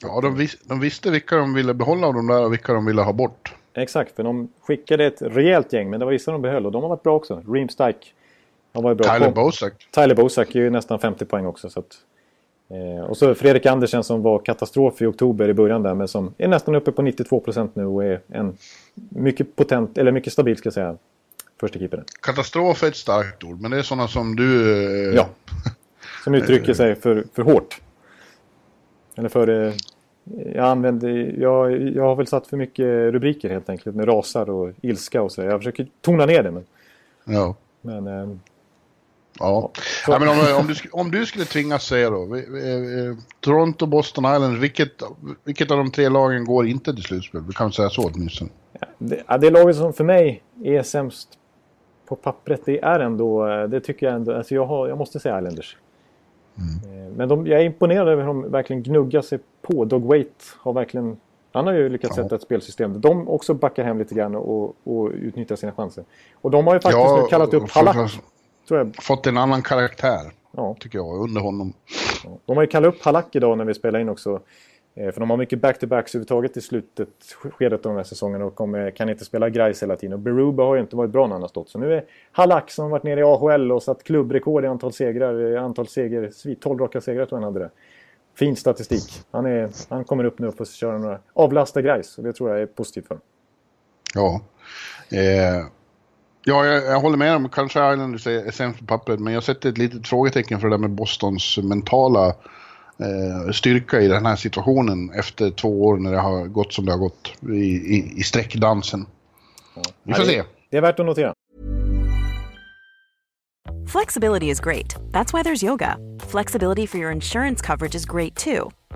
Ja, de, vis de visste vilka de ville behålla av de där och vilka de ville ha bort. Exakt, för de skickade ett rejält gäng, men det var vissa de behöll och de har varit bra också. Reem Stike har varit bra. Tyler Bosak. Tyler Bosak är ju nästan 50 poäng också. Så att, eh, och så Fredrik Andersen som var katastrof i oktober i början där, men som är nästan uppe på 92 procent nu och är en mycket potent, eller mycket stabil ska jag säga, första keepern. Katastrof är ett starkt ord, men det är sådana som du... Eh... Ja, som uttrycker sig för, för hårt. Eller för... Eh, jag, använder, jag, jag har väl satt för mycket rubriker helt enkelt med rasar och ilska och så. Jag försöker tona ner det. Men, ja. men, eh, ja. ja men om, om, du, om du skulle tvingas säga då. Eh, Toronto, Boston Island. Vilket, vilket av de tre lagen går inte till slutspel? Vi kan säga så åtminstone. Ja, det, det laget som för mig är sämst på pappret. Det är ändå, det tycker jag ändå. Alltså jag, har, jag måste säga Islanders. Mm. Men de, jag är imponerad över hur de verkligen gnuggar sig på. Dog Wait har verkligen... Han har ju lyckats ja. sätta ett spelsystem där de också backar hem lite grann och, och utnyttjar sina chanser. Och de har ju faktiskt ja, nu kallat upp Halak. Tror jag. Fått en annan karaktär, ja. tycker jag, under honom. De har ju kallat upp Halak idag när vi spelar in också. Eh, för de har mycket back-to-backs överhuvudtaget i slutet skedet av den här säsongen och kommer, kan inte spela grejs hela tiden. Och Beruba har ju inte varit bra när han har stått. Så nu är Halak som har varit nere i AHL och satt klubbrekord i antal segrar, eh, antal seger, 12 raka segrar tror jag han hade det. Fin statistik. Han, är, han kommer upp nu och får köra några avlasta grejs och det tror jag är positivt för honom. Ja. Eh, ja, jag, jag, håller med om kanske Islanders e- är sämst på pappret men jag sätter ett litet frågetecken för det där med Bostons mentala styrka i den här situationen efter två år när det har gått som det har gått i, i, i sträckdansen. Vi får se. Det är värt att notera. Flexibility is great. That's why there's yoga. Flexibility for your insurance coverage is great too.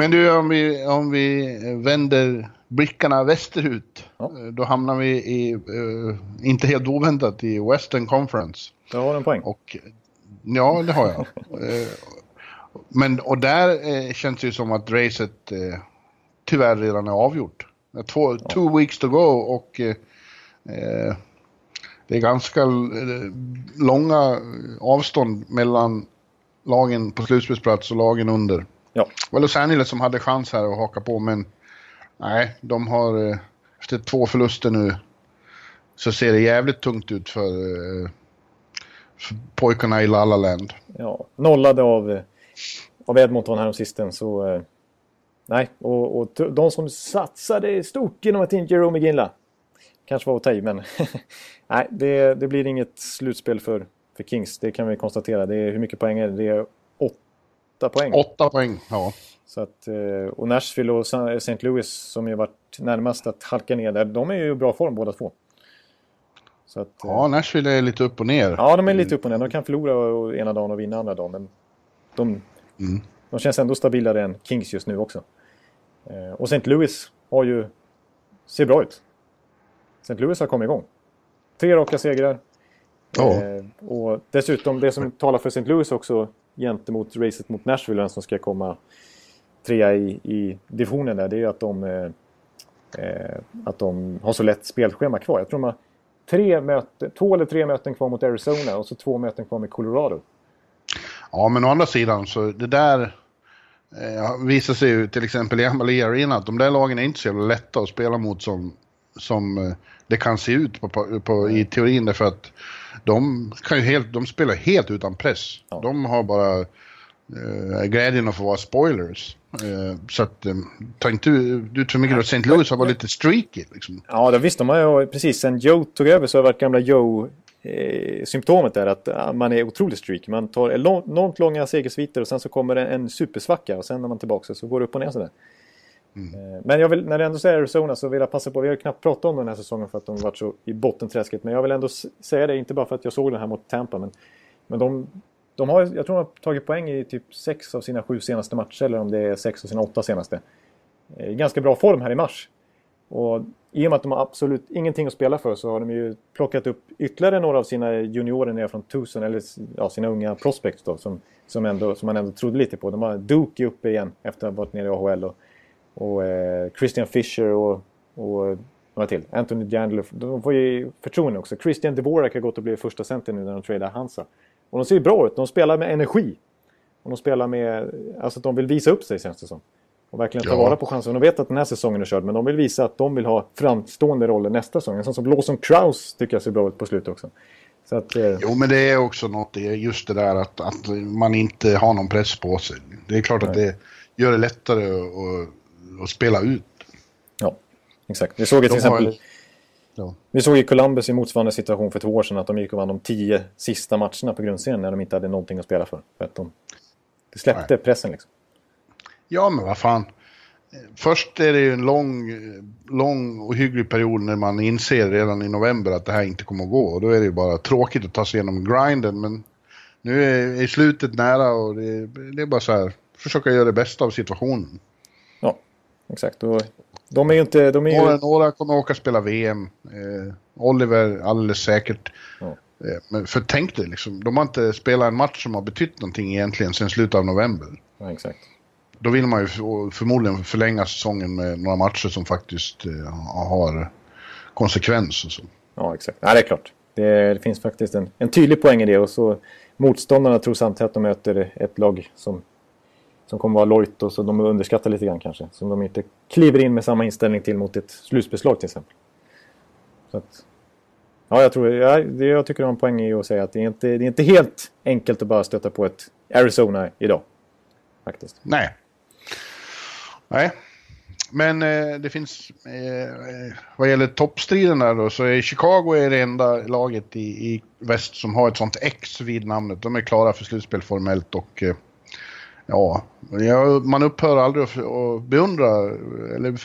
Men du, om vi, om vi vänder blickarna västerut, ja. då hamnar vi i, uh, inte helt oväntat, i Western Conference. Du har en poäng. Och, ja, det har jag. uh, men, och där uh, känns det ju som att racet uh, tyvärr redan är avgjort. Två, ja. Two weeks to go och det är ganska långa avstånd mellan lagen på slutspelsplats och lagen under. Ja. Var Los Angeles som hade chans här att haka på, men nej, de har eh, efter två förluster nu så ser det jävligt tungt ut för, eh, för pojkarna i La La Land. Ja, nollade av av Edmonton här om sisten så... Eh, nej, och, och de som satsade stort genom att inte Jerome Ginla. Kanske var att ta i, men... nej, det, det blir inget slutspel för, för Kings. Det kan vi konstatera. Det är, hur mycket poäng är det? Det är åtta poäng. Åtta poäng, ja. Så att, eh, och Nashville och St. Louis som ju varit närmast att halka ner där, de är ju i bra form båda två. Att, ja, eh, Nashville är lite upp och ner. Ja, de är lite upp och ner. De kan förlora ena dagen och vinna andra dagen. Men de, mm. de känns ändå stabilare än Kings just nu också. Eh, och St. Louis har ju... Ser bra ut. St. Louis har kommit igång. Tre raka segrar. Ja. och dessutom, det som talar för St. Louis också gentemot racet mot Nashville, som ska komma trea i, i divisionen där, det är att de, eh, eh, att de har så lätt spelschema kvar. Jag tror de har tre möten, två eller tre möten kvar mot Arizona och så två möten kvar med Colorado. Ja, men å andra sidan så det där eh, visar sig ju till exempel i Amalie Arena att de där lagen är inte så jävla lätta att spela mot som, som eh, det kan se ut på, på, på, i teorin därför att de, kan ju helt, de spelar helt utan press. Ja. De har bara eh, glädjen att få vara spoilers. Eh, så att, eh, ta inte ut för mycket. St. Louis har varit lite streaky. Liksom. Ja, det visst. De har ju precis sen Joe tog över så har det varit gamla Joe eh, symptomet är att man är otroligt streaky. Man tar enormt långa segersviter och sen så kommer det en supersvacka och sen när man är tillbaka så går det upp och ner sådär. Mm. Eh, men jag vill, när jag ändå säger Arizona så vill jag passa på, vi har knappt pratat om den här säsongen för att de varit så i bottenträsket. Men jag vill ändå säga det, inte bara för att jag såg den här mot Tampa. Men, men de, de har, jag tror de har tagit poäng i typ sex av sina sju senaste matcher. Eller om det är sex av sina åtta senaste. Eh, I ganska bra form här i mars. Och i och med att de har absolut ingenting att spela för så har de ju plockat upp ytterligare några av sina juniorer ner från Tucson, eller ja, sina unga prospects då, som, som, ändå, som man ändå trodde lite på. De har Duke uppe igen efter att ha varit nere i AHL. Och, och eh, Christian Fischer och, och några till. Anthony Jandler. De får ju förtroende också. Christian Dvorak har gått och blivit första center nu när de tradar Hansa. Och de ser ju bra ut. De spelar med energi. Och de spelar med... Alltså att de vill visa upp sig känns det som. Och verkligen ta ja. vara på chansen. De vet att den här säsongen är körd. Men de vill visa att de vill ha framstående roller nästa säsong. En sån som Lawson Kraus tycker jag ser bra ut på slutet också. Så att, eh... Jo, men det är också något, just det där att, att man inte har någon press på sig. Det är klart Nej. att det gör det lättare att att spela ut. Ja, exakt. Vi såg till exempel... Ja. Vi såg i Columbus i motsvarande situation för två år sedan att de gick och vann de tio sista matcherna på grundserien när de inte hade någonting att spela för. för att de, det släppte Nej. pressen liksom. Ja, men vad fan. Först är det ju en lång, lång och hygglig period när man inser redan i november att det här inte kommer att gå. Och då är det ju bara tråkigt att ta sig igenom grinden. Men nu är, är slutet nära och det, det är bara så här, försöka göra det bästa av situationen exakt. Och de är ju inte... De är ju... några, några kommer åka och spela VM. Eh, Oliver alldeles säkert. Ja. Eh, men för tänk dig, liksom, de har inte spelat en match som har betytt någonting egentligen sedan slutet av november. Ja, exakt. Då vill man ju förmodligen förlänga säsongen med några matcher som faktiskt eh, har konsekvens. Och så. Ja, exakt. Ja, det är klart. Det, det, finns faktiskt en, en tydlig poäng i det. Och så motståndarna tror samtidigt att de möter ett lag som som kommer vara lojt och så de underskattar lite grann kanske. Som de inte kliver in med samma inställning till mot ett slutspelslag till exempel. Så att, ja, jag, tror, jag, jag tycker det har en poäng i att säga att det är, inte, det är inte helt enkelt att bara stöta på ett Arizona idag. Faktiskt. Nej. Nej. Men eh, det finns, eh, vad gäller toppstriden där då, så är Chicago är det enda laget i, i väst som har ett sånt X vid namnet. De är klara för slutspel formellt och eh, Ja, man upphör aldrig att beundra eller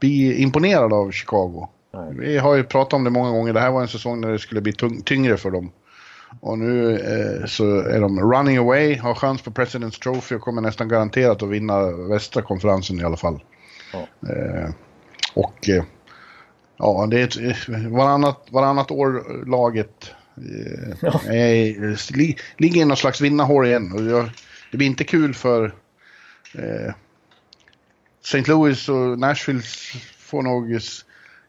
bli imponerad av Chicago. Nej. Vi har ju pratat om det många gånger. Det här var en säsong när det skulle bli tyngre för dem. Och nu eh, så är de running away, har chans på President's Trophy och kommer nästan garanterat att vinna västra konferensen i alla fall. Ja. Eh, och eh, ja, det är ett, varannat, varannat år laget eh, ja. är, li, ligger i någon slags vinnarhår igen. Och jag, det blir inte kul för eh, St. Louis och Nashville får nog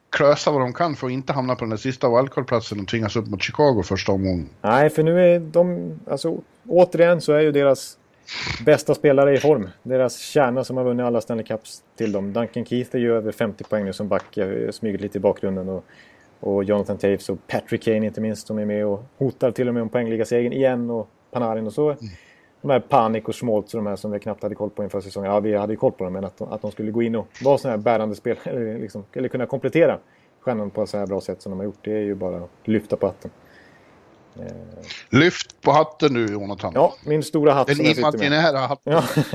krösa vad de kan för att inte hamna på den där sista wildcard-platsen och tvingas upp mot Chicago första omgången. Nej, för nu är de... Alltså, återigen så är ju deras bästa spelare i form. Deras kärna som har vunnit alla Stanley Cups till dem. Duncan Keith är ju över 50 poäng nu som back. Smugit lite i bakgrunden. Och, och Jonathan Taves och Patrick Kane inte minst som är med och hotar till och med om poängligasegern igen. Och Panarin och så. Mm de här Panik och Schmaltz och de här som vi knappt hade koll på inför säsongen. Ja, vi hade ju koll på dem, men att de, att de skulle gå in och vara sådana här bärande spelare, eller, liksom, eller kunna komplettera stjärnan på så här bra sätt som de har gjort, det är ju bara att lyfta på hatten. Lyft på hatten nu, Jonathan. Ja, min stora hatt Den som jag sitter med. imaginära hatten. Ja.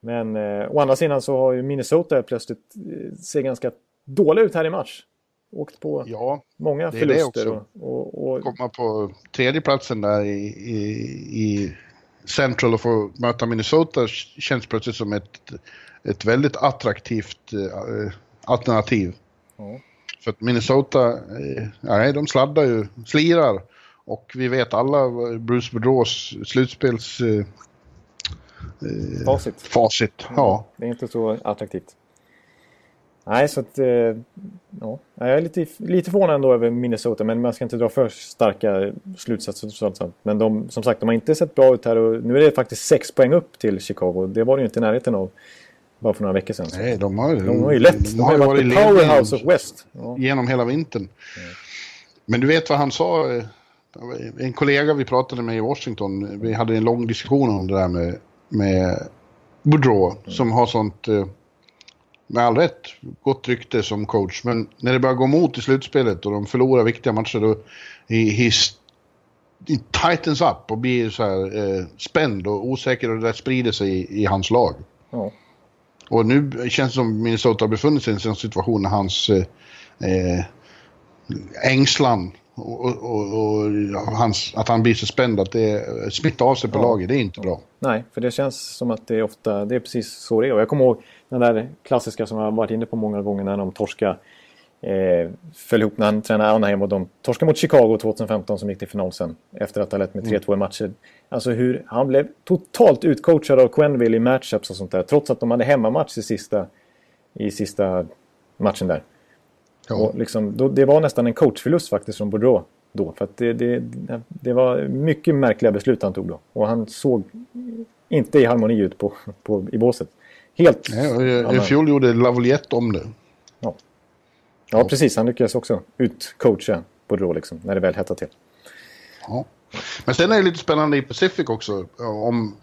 Men eh, å andra sidan så har ju Minnesota plötsligt eh, ser ganska dåliga ut här i match. Åkt på Ja, många förluster. också. Och, och, komma på tredje platsen där i, i, i Central och få möta Minnesota känns plötsligt som ett, ett väldigt attraktivt eh, alternativ. Ja. För att Minnesota, eh, nej, de sladdar ju, slirar. Och vi vet alla Bruce Boudreaus slutspels eh, facit. facit. Ja. Det är inte så attraktivt. Nej, så att... Eh, ja. Jag är lite, lite förvånad ändå över Minnesota, men man ska inte dra för starka slutsatser. Men de, som sagt, de har inte sett bra ut här och nu är det faktiskt sex poäng upp till Chicago. Det var det ju inte i närheten av bara för några veckor sedan. Så. Nej, de har, De har ju lätt. De har ju varit ledande powerhouse of West. Ja. genom hela vintern. Men du vet vad han sa? eh, En kollega vi pratade med i Washington, vi hade en lång diskussion om det där med, med Boudreau, som har sånt, eh, med all rätt, gott rykte som coach. Men när det börjar gå emot i slutspelet och de förlorar viktiga matcher, då he, he's, he tightens up och blir så här eh, spänd och osäker och det där sprider sig i, i hans lag. Ja. Och nu känns det som Minnesota har befunnit sig i en sån situation när hans eh, eh, ängslan och, och, och, och hans, att han blir så spänd att det smittar av sig på Ja. laget. Det är inte bra. Nej, för det känns som att det är ofta, det är precis så det är. Och jag kommer ihåg den där klassiska som jag har varit inne på många gånger när de torska eh, föll ihop när han tränade Anaheim och de torskade mot Chicago 2015 som gick till final sen. Efter att ha lett med 3-2 i matcher. Alltså hur han blev totalt utcoachad av Quenneville i matchups och sånt där. Trots att de hade hemmamatch i sista, i sista matchen där. Ja. Och liksom, då, det var nästan en coachförlust faktiskt från Bordeaux då. För det, det, det var mycket märkliga beslut han tog då. Och han såg inte i harmoni ut på, på, i båset. Helt... Nej, I fjol gjorde Lavaliette om det. ja. ja, precis. Han lyckades också utcoacha Bordeaux liksom, när det väl hettade till. Ja. Men sen är det lite spännande i Pacific också ja, om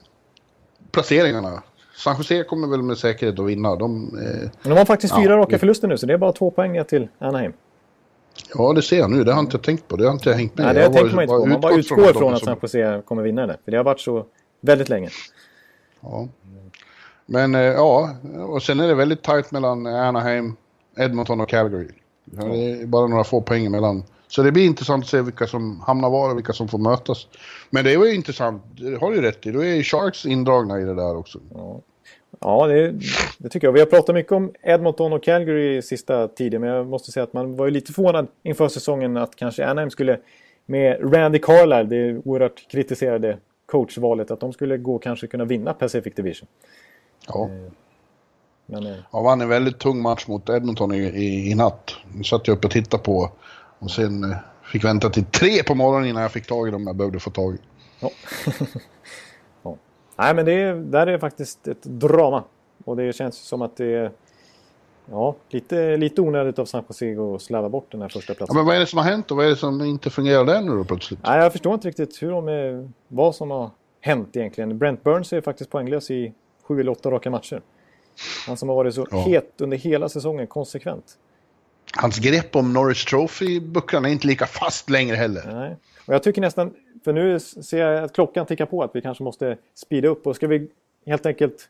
placeringarna. San Jose kommer väl med säkerhet att vinna. De, eh, de har faktiskt Ja, fyra raka förluster nu, så det är bara två poäng till Anaheim. ja, det ser jag nu. Det har inte jag tänkt på. Det har inte jag hängt med. Nej, det Jag tänker man inte på. Man bara utgår de från är att San Jose kommer vinna det. För det har varit så väldigt länge. Ja. Men eh, ja, och sen är det väldigt tajt mellan Anaheim, Edmonton och Calgary. Det är bara några få poäng emellan. Så det blir intressant att se vilka som hamnar var och vilka som får mötas. Men det är ju intressant, det har du rätt i. Då är Sharks indragna i det där också. Ja, det, det tycker jag. Vi har pratat mycket om Edmonton och Calgary i sista tiden. Men jag måste säga att man var ju lite förvånad inför säsongen att kanske Anaheim skulle med Randy Carlyle, det oerhört kritiserade coachvalet, att de skulle gå och kanske kunna vinna Pacific Division. Ja. Men eh, Jag vann en väldigt tung match mot Edmonton i, i, i natt. Nu satt jag uppe och tittade på och sen eh, fick vänta till tre på morgonen innan jag fick tag i dem jag behövde få tag i. ja. ja. Nej, men det är, där är faktiskt ett drama. Och det känns som att det är ja, lite, lite onödigt av San Jose att slarva bort den här första Ja, platsen. men vad är det som har hänt och vad är det som inte fungerar där nu då plötsligt? Nej, jag förstår inte riktigt hur de är, vad som har hänt egentligen. Brent Burns är faktiskt poänglös i sju eller åtta raka matcher. Han som har varit så Ja. het under hela säsongen, konsekvent. Hans grepp om Norris Trophy-bucklan är inte lika fast längre heller. Nej. Och jag tycker nästan, för nu ser jag att klockan tickar på att vi kanske måste speeda upp. Och ska vi helt enkelt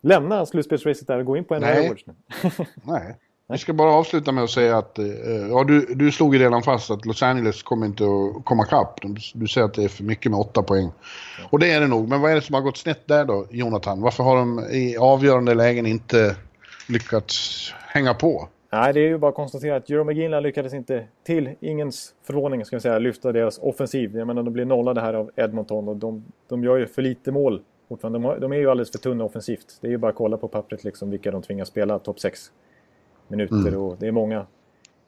lämna slutspelsracet där och gå in på NHL Nej. Awards nu? Nej. Vi ska bara avsluta med att säga att eh, ja, du, du slog ju redan fast att Los Angeles kommer inte att komma kapp. Du, du säger att det är för mycket med åtta poäng. Och det är det nog. Men vad är det som har gått snett där då, Jonathan? Varför har de i avgörande lägen inte lyckats hänga på? Nej, det är ju bara att konstatera att Jerome McGinley lyckades inte till ingens förvåning ska jag säga, lyfta deras offensiv. Jag menar, de blir nollade här av Edmonton och de, de gör ju för lite mål fortfarande. De, har, de är ju alldeles för tunna offensivt. Det är ju bara att kolla på pappret liksom vilka de tvingas spela topp 6 minuter och det är många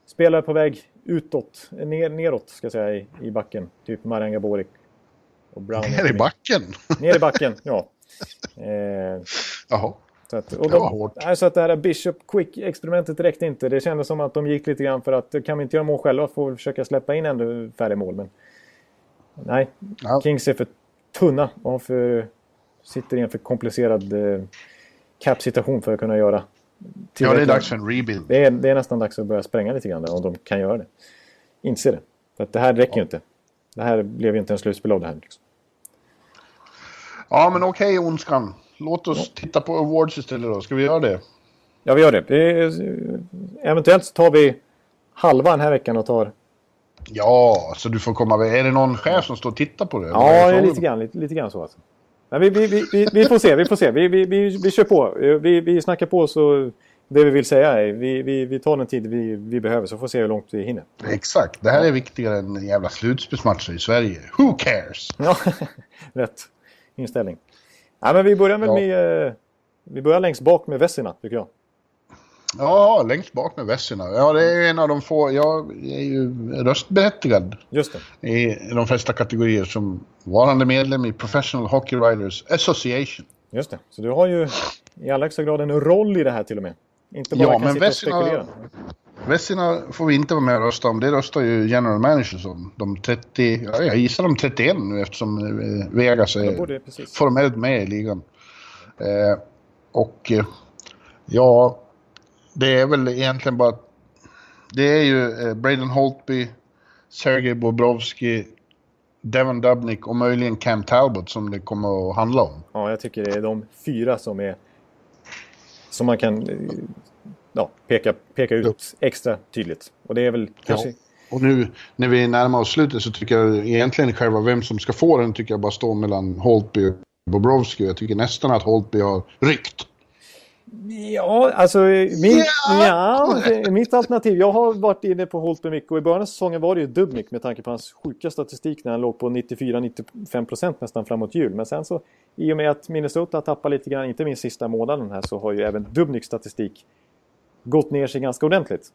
spelare på väg utåt, ner, neråt ska jag säga i, i backen. Typ Marian Gaborik och Brown. Ner i backen? Ner i backen, ja. Eh, Jaha. Så att, och Det var hårt. så att det här Bishop Quick-experimentet räckte inte. Det kändes som att de gick lite grann för att kan vi inte göra mål själva får vi försöka släppa in ännu färre mål. Men nej, Ja. Kings är för tunna och för, sitter i en för komplicerad eh, cap-situation för att kunna göra Ja, det är dags för en rebuild. Det är, det är nästan dags att börja spränga lite grann där, om de kan göra det. Inse det. För att det här räcker ju inte. Det här blev ju inte en slutspel av det här. Liksom. Ja, men okej okay, Ondskan. Låt oss titta på awards istället då. Ska vi göra det? Ja, vi gör det. det eventuellt så tar vi halva den här veckan och tar... Ja, så du får komma... Är det någon chef som står och tittar på det? Ja, lite grann, lite, lite grann så alltså. Men vi, vi, vi, vi, får se, vi får se. Vi, vi, vi, vi kör på. Vi, vi snackar på så det vi vill säga är vi, vi, vi tar den tid vi, vi behöver så får vi se hur långt vi hinner. Exakt. Det här är viktigare än jävla slutspelsmatcher i Sverige. Who cares? Ja, rätt inställning. Ja, men vi börjar väl ja. med... Eh, vi börjar längst bak med Vessina, tycker jag. Ja, längst bak med Vessina. Ja, det är en av de få... Jag är ju röstberättigad. Just det. I de flesta kategorier som varande medlem i Professional Hockey Writers Association. Just det. Så du har ju i allra högsta grad en roll i det här till och med. Inte bara ja, kan sitta Vessina, och spekulera. Vessina får vi inte vara med och rösta om. Det röstar ju general managers om. De 30, ja, jag gissar de 31 nu eftersom eh, Vegas är formellt med i ligan. Eh, och eh, ja, det är väl egentligen bara... Det är ju Braden Holtby, Sergej Bobrovski, Devon Dubnik och möjligen Cam Talbot som det kommer att handla om. Ja, jag tycker det är de fyra som är som man kan ja, peka, peka ut extra tydligt. Och det är väl kanske... Ja. Och nu när vi närmar oss slutet så tycker jag egentligen själva vem som ska få den tycker jag bara står mellan Holtby och Bobrovski. Jag tycker nästan att Holtby har ryckt. Ja, alltså min, ja. ja. mitt alternativ. Jag har varit inne på Holtby mycket och i början av säsongen var det ju Dubnik med tanke på hans sjuka statistik när han låg på 94-95% nästan framåt jul. Men sen så i och med att Minnesota har tappat lite grann, inte minst sista månaden här, så har ju även Dubniks statistik gått ner sig ganska ordentligt.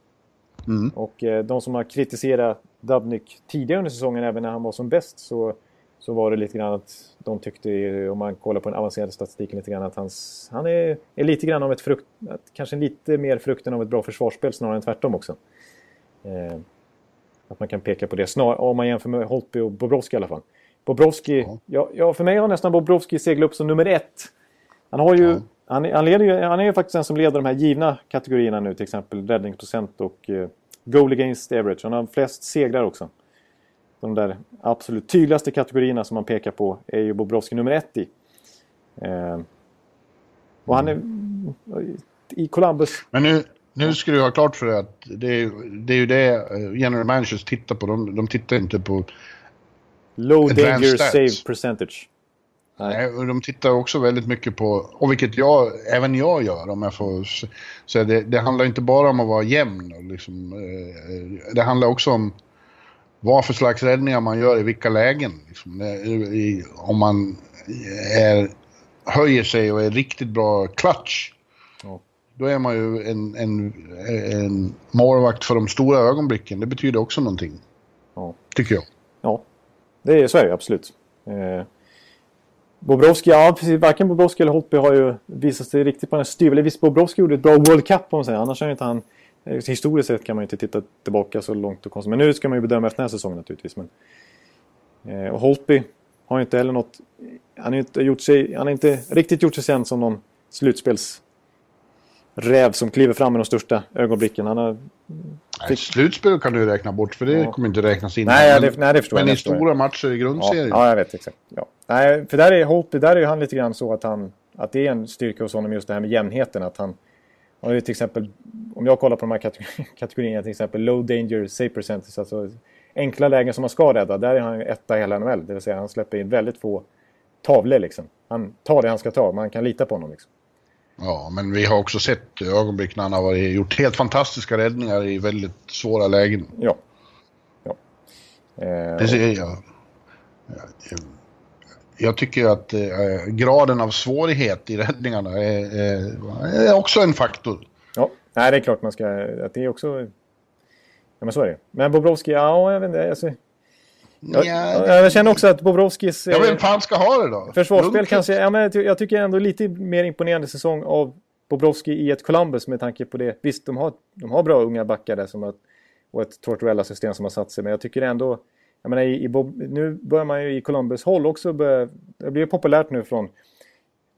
Mm. Och eh, de som har kritiserat Dubnik tidigare under säsongen, även när han var som bäst, så, så var det lite grann att de tyckte, om man kollar på den avancerade statistiken, lite grann att hans, han är, är lite grann av ett frukt, kanske lite mer frukten av ett bra försvarsspel snarare än tvärtom också. Eh, att man kan peka på det, snar, om man jämför med Holtby och Bobrovski i alla fall. Bobrovski, ja. ja, för mig har nästan Bobrovski seglat upp som nummer ett. Han har ju, ja. Han, han, ju, han är ju faktiskt den som leder de här givna kategorierna nu, till exempel räddningsprocent och uh, goal against average. Han har flest segrar också. De där absolut tydligaste kategorierna som man pekar på är ju Bobrovski nummer ett i. Uh, och han är i Columbus... Men nu, nu ska du ha klart för dig att det är, det är ju det eh, general managers tittar på. De, de tittar inte på Low danger save percentage. Nej. och de tittar också väldigt mycket på, och vilket jag, även jag gör om jag får säga det, det handlar inte bara om att vara jämn. Liksom, eh, det handlar också om vad för slags räddningar man gör i vilka lägen. Liksom, i, om man är, höjer sig och är riktigt bra clutch. Ja. Då är man ju en, en, en målvakt för de stora ögonblicken. Det betyder också någonting. Ja. Tycker jag. Ja, det är så är det absolut. Eh, Bobrovski, ja precis. Varken Bobrovski eller Holtby har ju visat sig riktigt på den här styveln. Visst, Bobrovski gjorde ett bra World Cup om man säger. Annars har inte han... Eh, historiskt sett kan man ju inte titta tillbaka så långt och konstigt. Men nu ska man ju bedöma efter den här säsongen naturligtvis. Men, eh, och Holtby har ju inte heller något... Han har inte, gjort sig, han har inte riktigt gjort sig sen som någon slutspels räv som kliver fram med de största ögonblicken. Han har... Nej, slutspel kan du räkna bort för det ja. kommer inte räknas in. Nej, det, nej, det förstår men jag. i stora matcher i grundserien. Ja, ja, jag vet exakt. Ja. Nej, för där är Holtby, där är han lite grann så att han... Att det är en styrka hos honom just det här med jämnheten. Att han har ju till exempel... Om jag kollar på de här kategorierna, till exempel low danger save percentage, alltså enkla lägen som man ska rädda. Där är han etta i hela NHL. Det vill säga han släpper in väldigt få tavlor liksom. Han tar det han ska ta, man kan lita på honom liksom. Ja, men vi har också sett ögonblick när han har gjort helt fantastiska räddningar i väldigt svåra lägen. Ja. ja. Eh, det ser jag. Jag, tycker att eh, graden av svårighet i räddningarna är, är, är, också en faktor. Ja, Nej, det är klart man ska... Att det är också... Ja, men så är det. Men Bobrovski, ja, jag vet inte. Alltså, jag, jag, känner också att Bobrovskis... Ja, vem fan ska ha det då? Försvarsspel kanske... Ja, men jag tycker ändå lite mer imponerande säsong av Bobrovski i ett Columbus med tanke på det. Visst, de har, de har bra unga backar där som har, och ett Tortorella-system som har satt sig. Men jag tycker ändå jag menar, i, i Bob, nu börjar man ju i Columbus håll också börja, det blir populärt nu från,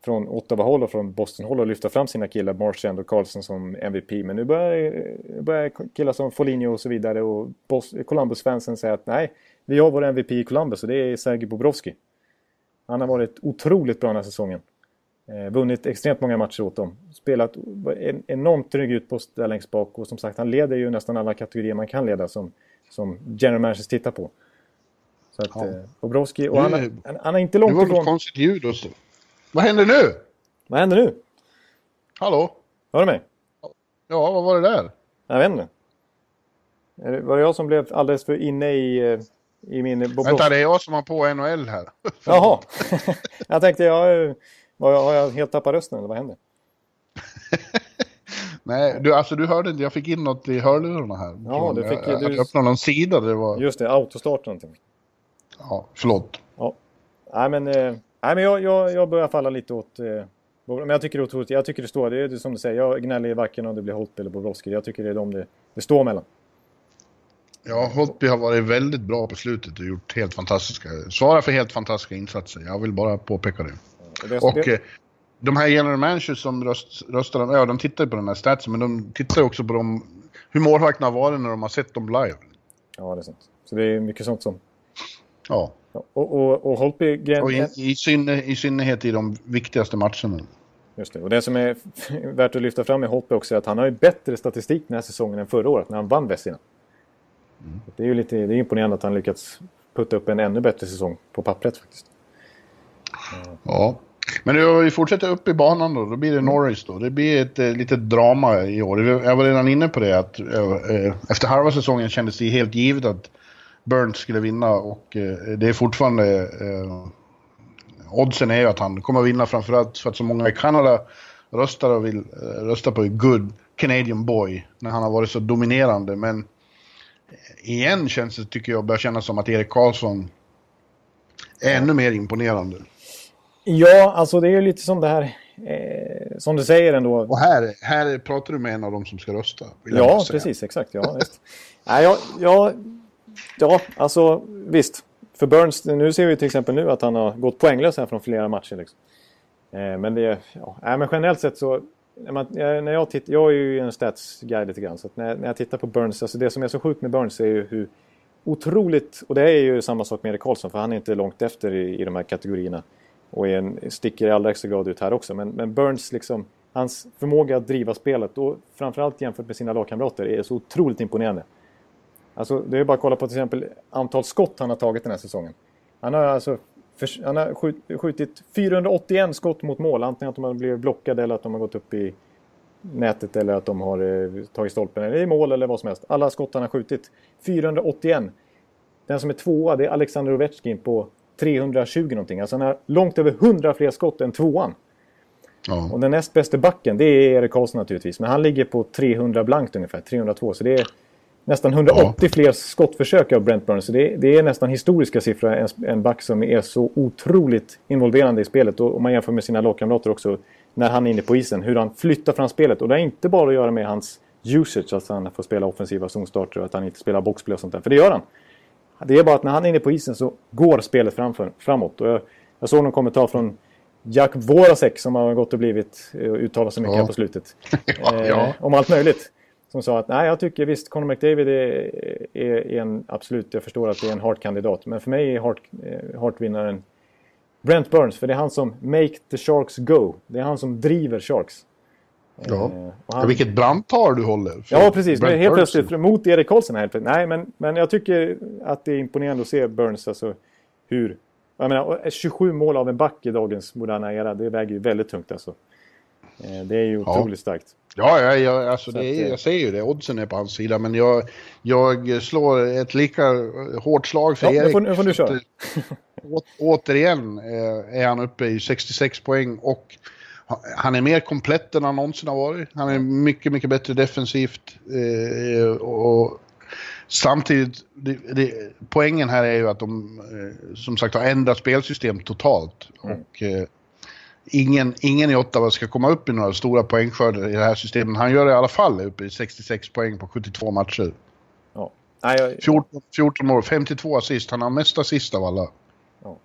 från Ottawa-håll och från Boston-håll att lyfta fram sina killar, Marchand och Carlson som MVP. Men nu börjar, börjar killar som Foligno och så vidare och Columbus-fansen säga att nej, vi har vår MVP i Columbus och det är Sergej Bobrovski. Han har varit otroligt bra den här säsongen. Eh, vunnit extremt många matcher åt dem. Spelat en, enormt trygg utpost där längst bak och som sagt han leder ju nästan alla kategorier man kan leda som, som general managers tittar på. Så att ja. eh, Bobrovski, och han, han, han är inte långt ifrån... Det var ett konstigt ljud och så. Vad händer nu? Vad händer nu? Hallå? Hör du mig? Ja, vad var det där? Jag vet inte. Var det jag som blev alldeles för inne i, eh, i min Bobrovski? Vänta, det är jag som har på NHL här. Jaha. jag tänkte, jag, har jag helt tappat rösten eller vad händer? Nej, du, alltså du hörde inte, jag fick in något i hörlurarna här. Ja, du fick... Jag, du... jag öppnade någon sida, det var... Just det, autostart någonting. Ja, förlåt. Ja. Nej, men, eh, nej, men jag, jag, jag börjar falla lite åt... Eh, men jag tycker det är otroligt, jag tycker det står, det är som du säger, jag gnäller varken om det blir Holtby eller Bobrovski. Jag tycker det är de det, det står mellan. Ja, Holtby har varit väldigt bra på slutet och gjort helt fantastiska, svarar för helt fantastiska insatser. Jag vill bara påpeka det. Ja, det och eh, de här general managers som röst, röstar, ja de tittar på den här statsen men de tittar också på de, hur målvakterna har varit när de har sett dem live. Ja, det är sant. Så det är mycket sånt som Ja. Och, och, och Holtby... Och i, i, synne, i synnerhet i de viktigaste matcherna. Just det. Och det som är värt att lyfta fram med Holtby också är att han har ju bättre statistik den här säsongen än förra året när han vann Vesina. Mm. Det är ju lite det är imponerande att han lyckats putta upp en ännu bättre säsong på pappret faktiskt. Ja. Men nu vi fortsätter upp i banan då, då blir det Norris då. Det blir ett eh, litet drama i år. Jag var redan inne på det att eh, efter halva säsongen kändes det helt givet att Burns skulle vinna och eh, det är fortfarande... Eh, oddsen är ju att han kommer vinna framförallt för att så många i Kanada röstar och vill eh, rösta på good Canadian boy när han har varit så dominerande. Men igen känns det, tycker jag, börjar kännas som att Erik Karlsson är ännu mer imponerande. Ja, alltså det är ju lite som det här, eh, som du säger ändå. Och här, här pratar du med en av dem som ska rösta. Ja, precis, exakt. Ja, Nej, jag, jag Ja, alltså visst. För Burns, nu ser vi till exempel nu att han har gått poänglös här från flera matcher. Liksom. Eh, men det, ja, äh, men generellt sett så, när, man, när jag tittar, jag är ju en stats-guy lite grann, så när, när jag tittar på Burns, alltså det som är så sjukt med Burns är ju hur otroligt, och det är ju samma sak med Erik Karlsson, för han är inte långt efter i, i de här kategorierna. Och är en, sticker i allra högsta grad ut här också. Men, men Burns, liksom, hans förmåga att driva spelet, och framförallt jämfört med sina lagkamrater, är så otroligt imponerande. Alltså, det är bara att kolla på till exempel antal skott han har tagit den här säsongen. Han har alltså för, han har skjutit 481 skott mot mål. Antingen att de har blivit blockade eller att de har gått upp i nätet eller att de har eh, tagit stolpen eller i mål eller vad som helst. Alla skott han har skjutit. 481. Den som är tvåa det är Alexander Ovechkin på 320 någonting. Alltså han har långt över 100 fler skott än tvåan. Ja. Och den näst bästa backen det är Erik Karlsson naturligtvis. Men han ligger på 300 blankt ungefär. 302. Så det är nästan 180 ja. fler skottförsök av Brent Burns. Det, det, är nästan historiska siffror. En, en back som är så otroligt involverande i spelet. Och om man jämför med sina lagkamrater också när han är inne på isen. Hur han flyttar fram spelet. Och det har inte bara att göra med hans usage. Att han får spela offensiva zonstarter och att han inte spelar boxplay och sånt där. För det gör han. Det är bara att när han är inne på isen så går spelet framför, framåt. Och jag, jag såg någon kommentar från Jack Vorasek som har gått och blivit eh, uttalat sig mycket ja. här på slutet. ja, ja. Eh, om allt möjligt som sa att nej, jag tycker visst Conor McDavid är, är, är en absolut, jag förstår att det är en Hart-kandidat. Men för mig är Hart, eh, Hart-vinnaren Brent Burns, för det är han som make the Sharks go. Det är han som driver Sharks. Ja, eh, han... vilket brandtal du håller. Ja, precis. Brent helt Burns. plötsligt mot Erik Karlsson plötsligt. Nej, men, men jag tycker att det är imponerande att se Burns, alltså hur... Jag menar, 27 mål av en back i dagens moderna era, det väger ju väldigt tungt alltså. Eh, det är ju otroligt ja. starkt. Ja, ja, ja alltså det är, jag säger ju det. Oddsen är på hans sida. Men jag, jag slår ett lika hårt slag för ja, Erik. Nu får, nu köra. Å, återigen eh, är han uppe i 66 poäng och han är mer komplett än han någonsin har varit. Han är mycket, mycket bättre defensivt. Eh, och samtidigt, det, det, poängen här är ju att de som sagt har ändrat spelsystem totalt. Mm. Och ingen, ingen i Ottawa ska komma upp i några stora poängskörder i det här systemet. Han gör det i alla fall uppe i 66 poäng på 72 matcher. Ja. Nej, jag, 14, 14 år, 52 assist. Han har mest assist av alla Ja.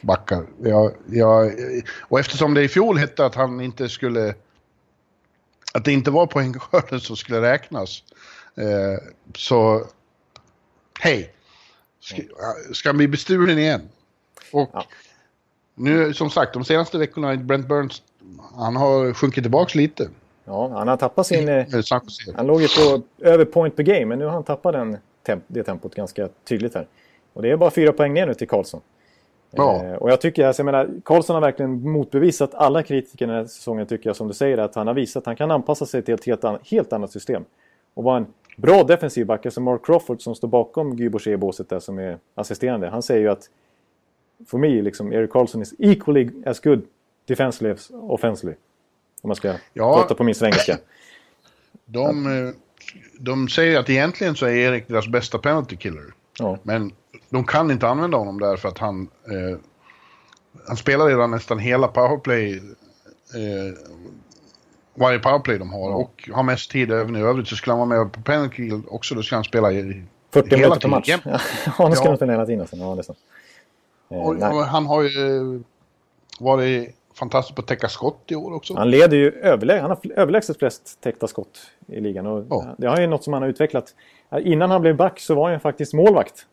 backar. Jag, jag, och eftersom det i fjol hette att han inte skulle... Att det inte var poängskörden som skulle räknas. Eh, så... Hej! Ska, ska han bli bestulen igen? Och Ja. Nu, som sagt, de senaste veckorna Brent Burns... Han har sjunkit tillbaks lite. ja, han har tappat sin... eh, Eh. Han låg ju på över point per game, men nu har han tappat den, temp det tempot ganska tydligt här. Och det är bara fyra poäng ner nu till Karlsson. Ja. Eh, och jag tycker, alltså, jag menar, Karlsson har verkligen motbevisat alla kritiker den här säsongen tycker jag, som du säger, att han har visat att han kan anpassa sig till ett helt, an helt annat system. Och vara en bra defensiv back, alltså Mark Crawford som står bakom Guy Boucher i båset där som är assisterande. Han säger ju att, för mig, liksom, Eric Karlsson is equally as good defensively as offensively. Om man ska Ja. prata på min svengelska. De, eh, de säger att egentligen så är Erik deras bästa penalty killer. Ja. Men de kan inte använda honom där för att han... Eh, han spelar redan nästan hela powerplay. Eh, varje powerplay de har och har mest tid även i övrigt. Så skulle han vara med på penalty kill också, då ska han spela i, 40 hela minuter per match. tiden. Ja, nu ska Ja. spela hela tiden. Alltså. Ja. Eh, Och, nej. och han har ju eh, varit fantastisk på att täcka skott i år också. Han leder ju överlä han har överlägset flest täckta skott i ligan. Och Ja. Det har ju något som han har utvecklat. Innan han blev back så var han faktiskt målvakt.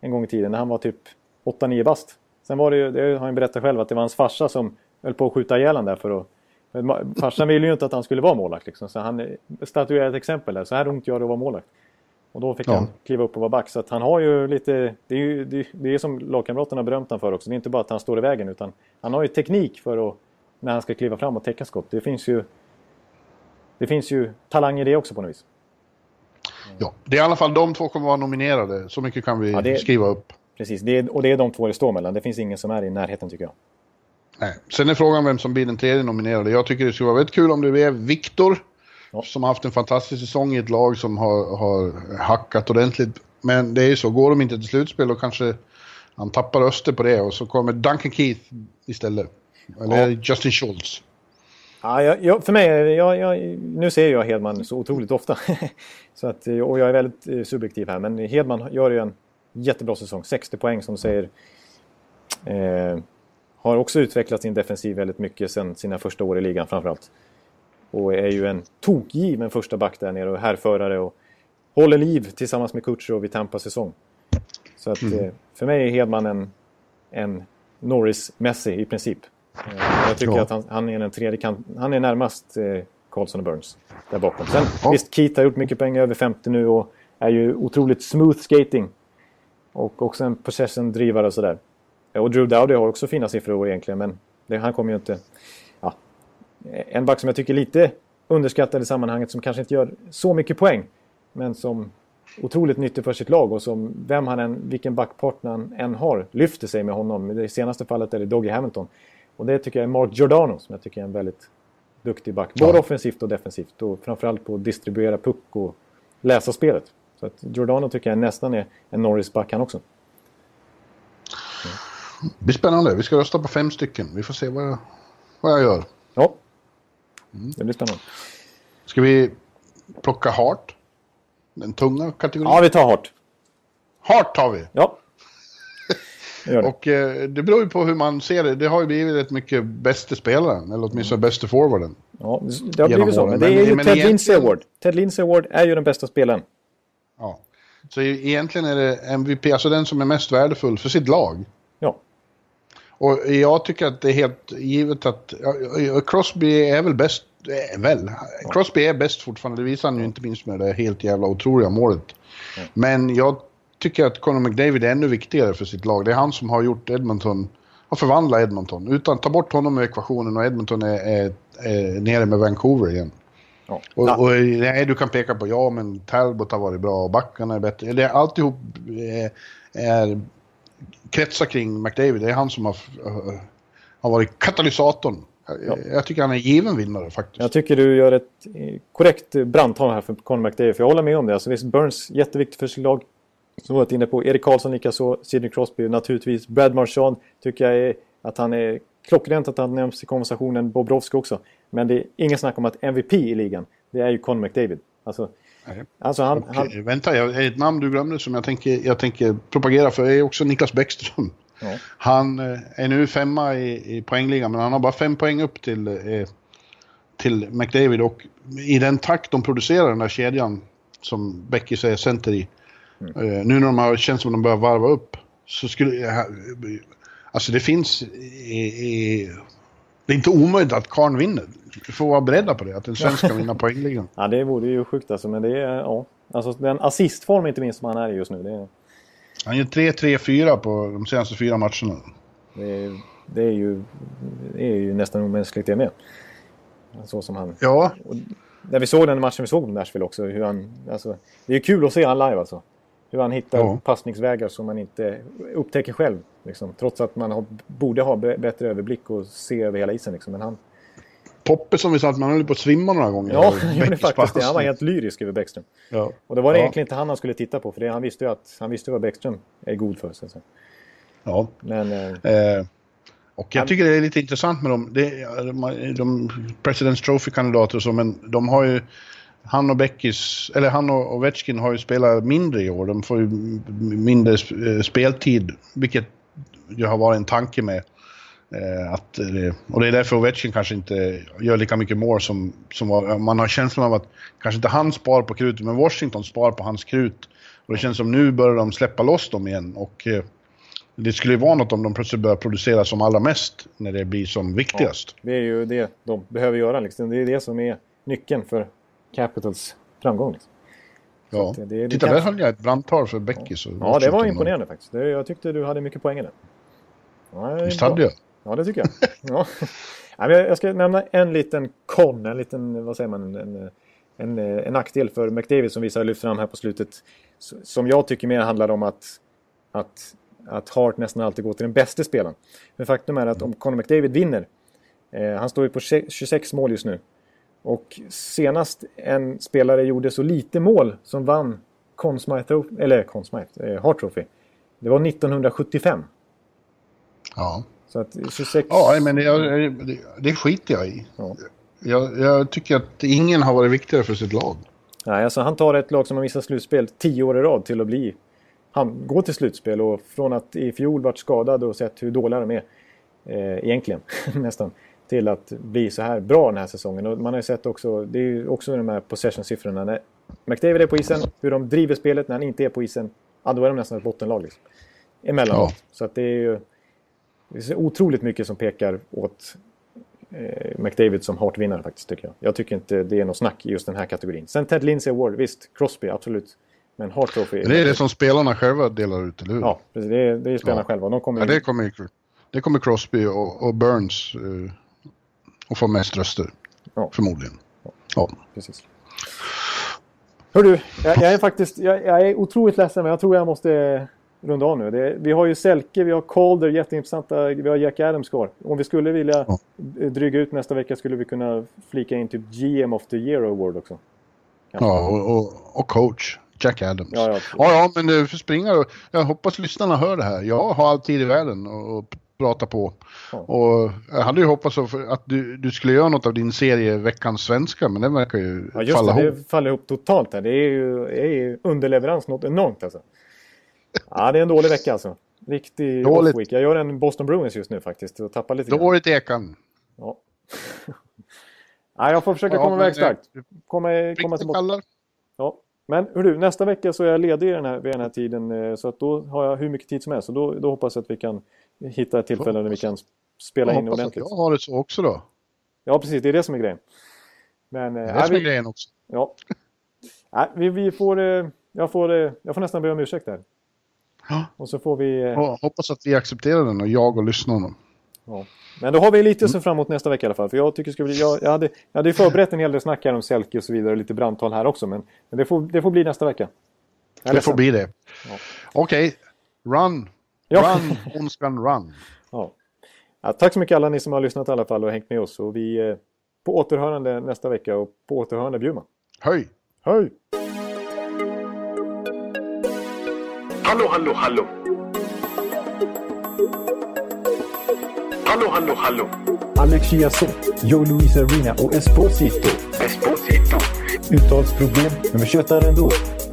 En gång i tiden när han var typ 8-9 bast. Sen var det ju, det har han berättat själv, att det var hans farsa som höll på att skjuta ihjäl där för att Farsan ville ju inte att han skulle vara målvakt. Liksom, så han eh, statuerade ett exempel där. Så här ont gör det att vara målvakt. Och då fick Ja. han kliva upp och vara back. Så han har ju lite... Det är ju det, det är som lagkamraterna berömt honom för också. Det är inte bara att han står i vägen utan han har ju teknik för att... När han ska kliva fram och täcka skott. Det finns ju... Det finns ju talang i det också på något vis. Ja, det är i alla fall de två kommer vara nominerade. Så mycket kan vi Ja, det- skriva upp. Precis, det är, och det är de två det står mellan. Det finns ingen som är i närheten tycker jag. Nej. Sen är frågan vem som blir den tredje nominerade. Jag tycker det skulle vara väldigt kul om det blev Viktor. Ja. Som har haft en fantastisk säsong i ett lag som har, har hackat ordentligt. Men det är ju så, går de inte till slutspel då kanske han tappar röster på det och så kommer Duncan Keith istället. Eller Justin Schultz. Ja, jag, jag, för mig, jag, jag, nu ser jag Hedman så otroligt ofta. så att, och jag är väldigt eh, subjektiv här. Men Hedman gör ju en jättebra säsong. 60 poäng som du säger. Eh, har också utvecklat sin defensiv väldigt mycket sedan sina första år i ligan framförallt. Och är ju en tokgiven första back där nere och härförare och håller liv tillsammans med Kutjerov vid Tampas säsong. Så att eh, för mig är Hedman en, en Norris-Messi i princip. Eh, Jag tycker Ja. att han, han är den tredje kant, Han är närmast eh, Carlson och Burns där bakom. Sen Ja. visst, Keith har gjort mycket poäng, över 50 nu och är ju otroligt smooth skating. Och också en possession-drivare och sådär. Och Drew Dowdy har också fina siffror egentligen, men det, han kommer ju inte... En back som jag tycker är lite underskattad i sammanhanget, som kanske inte gör så mycket poäng, men som otroligt nyttig för sitt lag och som vem han än, vilken backpartner han än har, lyfter sig med honom. I det senaste fallet är det Doggy Hamilton. Och det tycker jag är Mark Giordano som jag tycker är en väldigt duktig back. Både Ja. offensivt och defensivt och framförallt på att distribuera puck och läsa spelet. Så att Giordano tycker jag nästan är en Norris-back han också. Det blir spännande. Vi ska rösta på fem stycken. Vi får se vad jag, vad jag gör. Ja, Mm. det blir spännande. Ska vi plocka Hart? Den tunga kategorin? Ja, vi tar hårt. Hart tar vi! Ja. Det. Och eh, det beror ju på hur man ser det. Det har ju blivit rätt mycket bästa spelaren, eller åtminstone bästa forwarden. Ja, det har blivit så. åren. Men det är ju men Ted egentligen- Lindsey Award. Ted Lindsey Award är ju den bästa spelaren. Ja. Så egentligen är det MVP, alltså den som är mest värdefull för sitt lag. Och jag tycker att det är helt givet att Crosby är väl bäst, är väl, Crosby är bäst fortfarande, det visar han ju inte minst med det helt jävla otroliga målet. Men jag tycker att Conor McDavid är ännu viktigare för sitt lag. Det är han som har gjort Edmonton, har förvandlat Edmonton. Utan ta bort honom ur ekvationen och Edmonton är, är, är nere med Vancouver igen. Ja. Och, och nej, du kan peka på, ja men Talbot har varit bra och backarna är bättre. Det är alltihop är, är kretsar kring McDavid. Det är han som har, eh, har varit katalysatorn. Jag, jag tycker han är en given vinnare faktiskt. Jag tycker du gör ett eh, korrekt eh, brandtal här för Conor McDavid. För jag håller med om det. Alltså visst, Burns jätteviktigt för sitt lag. Som vi varit inne på. Erik Karlsson likaså. Sidney Crosby naturligtvis. Brad Marchand tycker jag är, att han är klockrent att han nämns i konversationen. Bobrovski också. Men det är ingen snack om att MVP i ligan, det är ju Conor McDavid. Alltså, Nej. Alltså han, Och, han, eh, Vänta, jag, ett namn du glömde som jag tänker, jag tänker propagera för är också Niklas Bäckström. Ja. Han eh, är nu femma i, i poängligan, men han har bara fem poäng upp till, eh, till McDavid. Och i den takt de producerar den där kedjan, som Becky säger center i, Mm. eh, nu när de har, känns som att de börjar varva upp, så skulle. Alltså det finns... I, i, det är inte omöjligt att Karn vinner. Vi får vara beredda på det, att en svensk ska vinna poängligan. ja, det vore ju sjukt alltså. Men det är, ja. Alltså den assistform inte minst som han är i just nu. Är, Han gör 3-3-4 på de senaste fyra matcherna. det är, det är, ju, det är ju nästan omänskligt det med. Så som han... Ja, När vi såg den matchen vi såg på Nashville också. Hur han, alltså, det är kul att se han live alltså. Hur han hittar Ja. passningsvägar som man inte upptäcker själv. Liksom. Trots att man har, borde ha bättre överblick och se över hela isen. Liksom. Men han, Poppe som vi sa att man höll på att svimma några gånger. ja, han gjorde faktiskt det. Han var helt lyrisk över Bäckström. Ja. Och det var det Ja. egentligen inte han han skulle titta på. För det, han visste ju att han visste vad Bäckström är god för. Så. Ja. Men eh, Eh, och jag tycker det är lite intressant med dem. Det, de, de President's Trophy-kandidater och så, men de har ju... Han och Beckis, eller han och Ovechkin har ju spelat mindre i år. De får ju mindre eh, speltid, vilket ju har varit en tanke med. Eh, att, och det är därför Ovechkin kanske inte gör lika mycket mål som, som var, man har känslan av att kanske inte han spar på krutet, men Washington spar på hans krut. Och det känns som nu börjar de släppa loss dem igen. Och eh, det skulle ju vara något om de plötsligt börjar producera som allra mest när det blir som viktigast. det är ju det de behöver göra. Liksom. Det är det som är nyckeln för Capitals framgång. Liksom. Ja. det- det- det Titta, där höll jag ett brandtal för Beckis. Ja, det var imponerande faktiskt. Det, jag tyckte du hade mycket poäng i det. Ja, Visst hade jag? Ja, det tycker jag. ja. Jag ska nämna en liten kon, en liten, vad säger man, en, en, en nackdel för McDavid som vissa har lyft fram här på slutet. Som jag tycker mer handlar om att, att, att Hart nästan alltid går till den bästa spelaren. Men faktum är att om Conor McDavid vinner, eh, han står ju på 26 mål just nu. Och senast en spelare gjorde så lite mål som vann Conn Smythe, eller Conn Smythe, eh, Hart Trophy. Det var 1975. Ja. Så att 26... Ja, men det, det, det skiter jag i. Ja. Jag, jag tycker att ingen har varit viktigare för sitt lag. Nej, alltså han tar ett lag som har missat slutspel tio år i rad till att bli... Han går till slutspel och från att i fjol varit skadad och sett hur dåliga de är, eh, egentligen, nästan, till att bli så här bra den här säsongen. Och man har ju sett också, det är ju också de här possession-siffrorna. När McDavid är på isen, hur de driver spelet när han inte är på isen, ja, då är de nästan ett bottenlag. Liksom. Emellanåt. Ja. Så att det är ju det är otroligt mycket som pekar åt eh, McDavid som Hart-vinnare faktiskt, tycker jag. Jag tycker inte det är något snack i just den här kategorin. Sen Ted Lindsay Award, visst. Crosby, absolut. Men Hart Trophy... Det är det som spelarna själva delar ut, eller hur? Ja, precis. Det är, det är spelarna Ja. själva. De kommer Ja, det, kommer, det kommer Crosby och, och Burns eh, att få mest röster. Ja. Förmodligen. Ja. Precis. Hör du, jag, jag är faktiskt jag, jag är otroligt ledsen men jag tror jag måste runda av nu. Det, vi har ju Selke, vi har Calder, jätteintressanta, vi har Jack Adams kvar. Om vi skulle vilja Ja. dryga ut nästa vecka skulle vi kunna flika in typ GM of the Year Award också. Ja, och, och, och coach. Jack Adams. Ja, ja. ja, ja, men du får springa Jag hoppas lyssnarna hör det här. Jag har all tid i världen och, och prata på. Ja. Och jag hade ju hoppats att att du, du skulle göra något av din serie Veckans Svenska, men den verkar ju Ja, just falla det. ihop. Det faller ihop totalt här. Det är ju, är ju underleverans något enormt alltså. Ja, det är en dålig vecka alltså. Riktig Dåligt. off-week. Jag gör en Boston Bruins just nu faktiskt och tappar lite. Dåligt Ekan. Ja. Nej, jag får försöka Ja, komma iväg starkt. Komma, komma tillbaka. Ja. Men hur du, nästa vecka så är jag ledig den här, vid den här tiden. eh, Så att då har jag hur mycket tid som helst. Och då, då hoppas jag att vi kan hitta ett tillfälle där vi kan spela Jag in hoppas att ordentligt. jag har det så också då. Ja, precis. Det är det som är grejen. Men, eh, Det är det som är grejen också. ja. nej, vi, vi får, eh, jag, får, jag får nästan be om ursäkt där. Ja. Och så får vi... eh, Jag hoppas att vi accepterar den och jag och lyssnarna. Ja. Men då har vi lite att se fram emot nästa vecka i alla fall. För jag, tycker bli, jag, jag, hade, jag hade förberett en hel del snack här om Selke och så vidare. och Lite brandtal här också. Men, men det, får, det får bli nästa vecka. Det får bli det. Okej, run. Ja. Run, ondskan run. Ja. Ja, tack så mycket alla ni som har lyssnat i alla fall och hängt med oss. Och vi eh, på återhörande nästa vecka och på återhörande Bjurman. Höj! Hej! Hallå, hallå, hallå. Hallå, hallå, hallå. Alex Chiazot, Joe Luis Arena och Esposito. Esposito. Uttalsproblem, men vi tjötar ändå.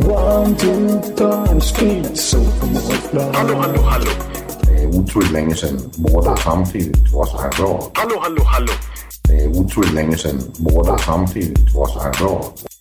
One, two, time, speed, so Hallå, hallå, hallå. Det er utroligt længe siden mor, der samtidig også har råd. Hallå, hallå, hallå. Det er utroligt længe siden mor, der samtidig også har råd.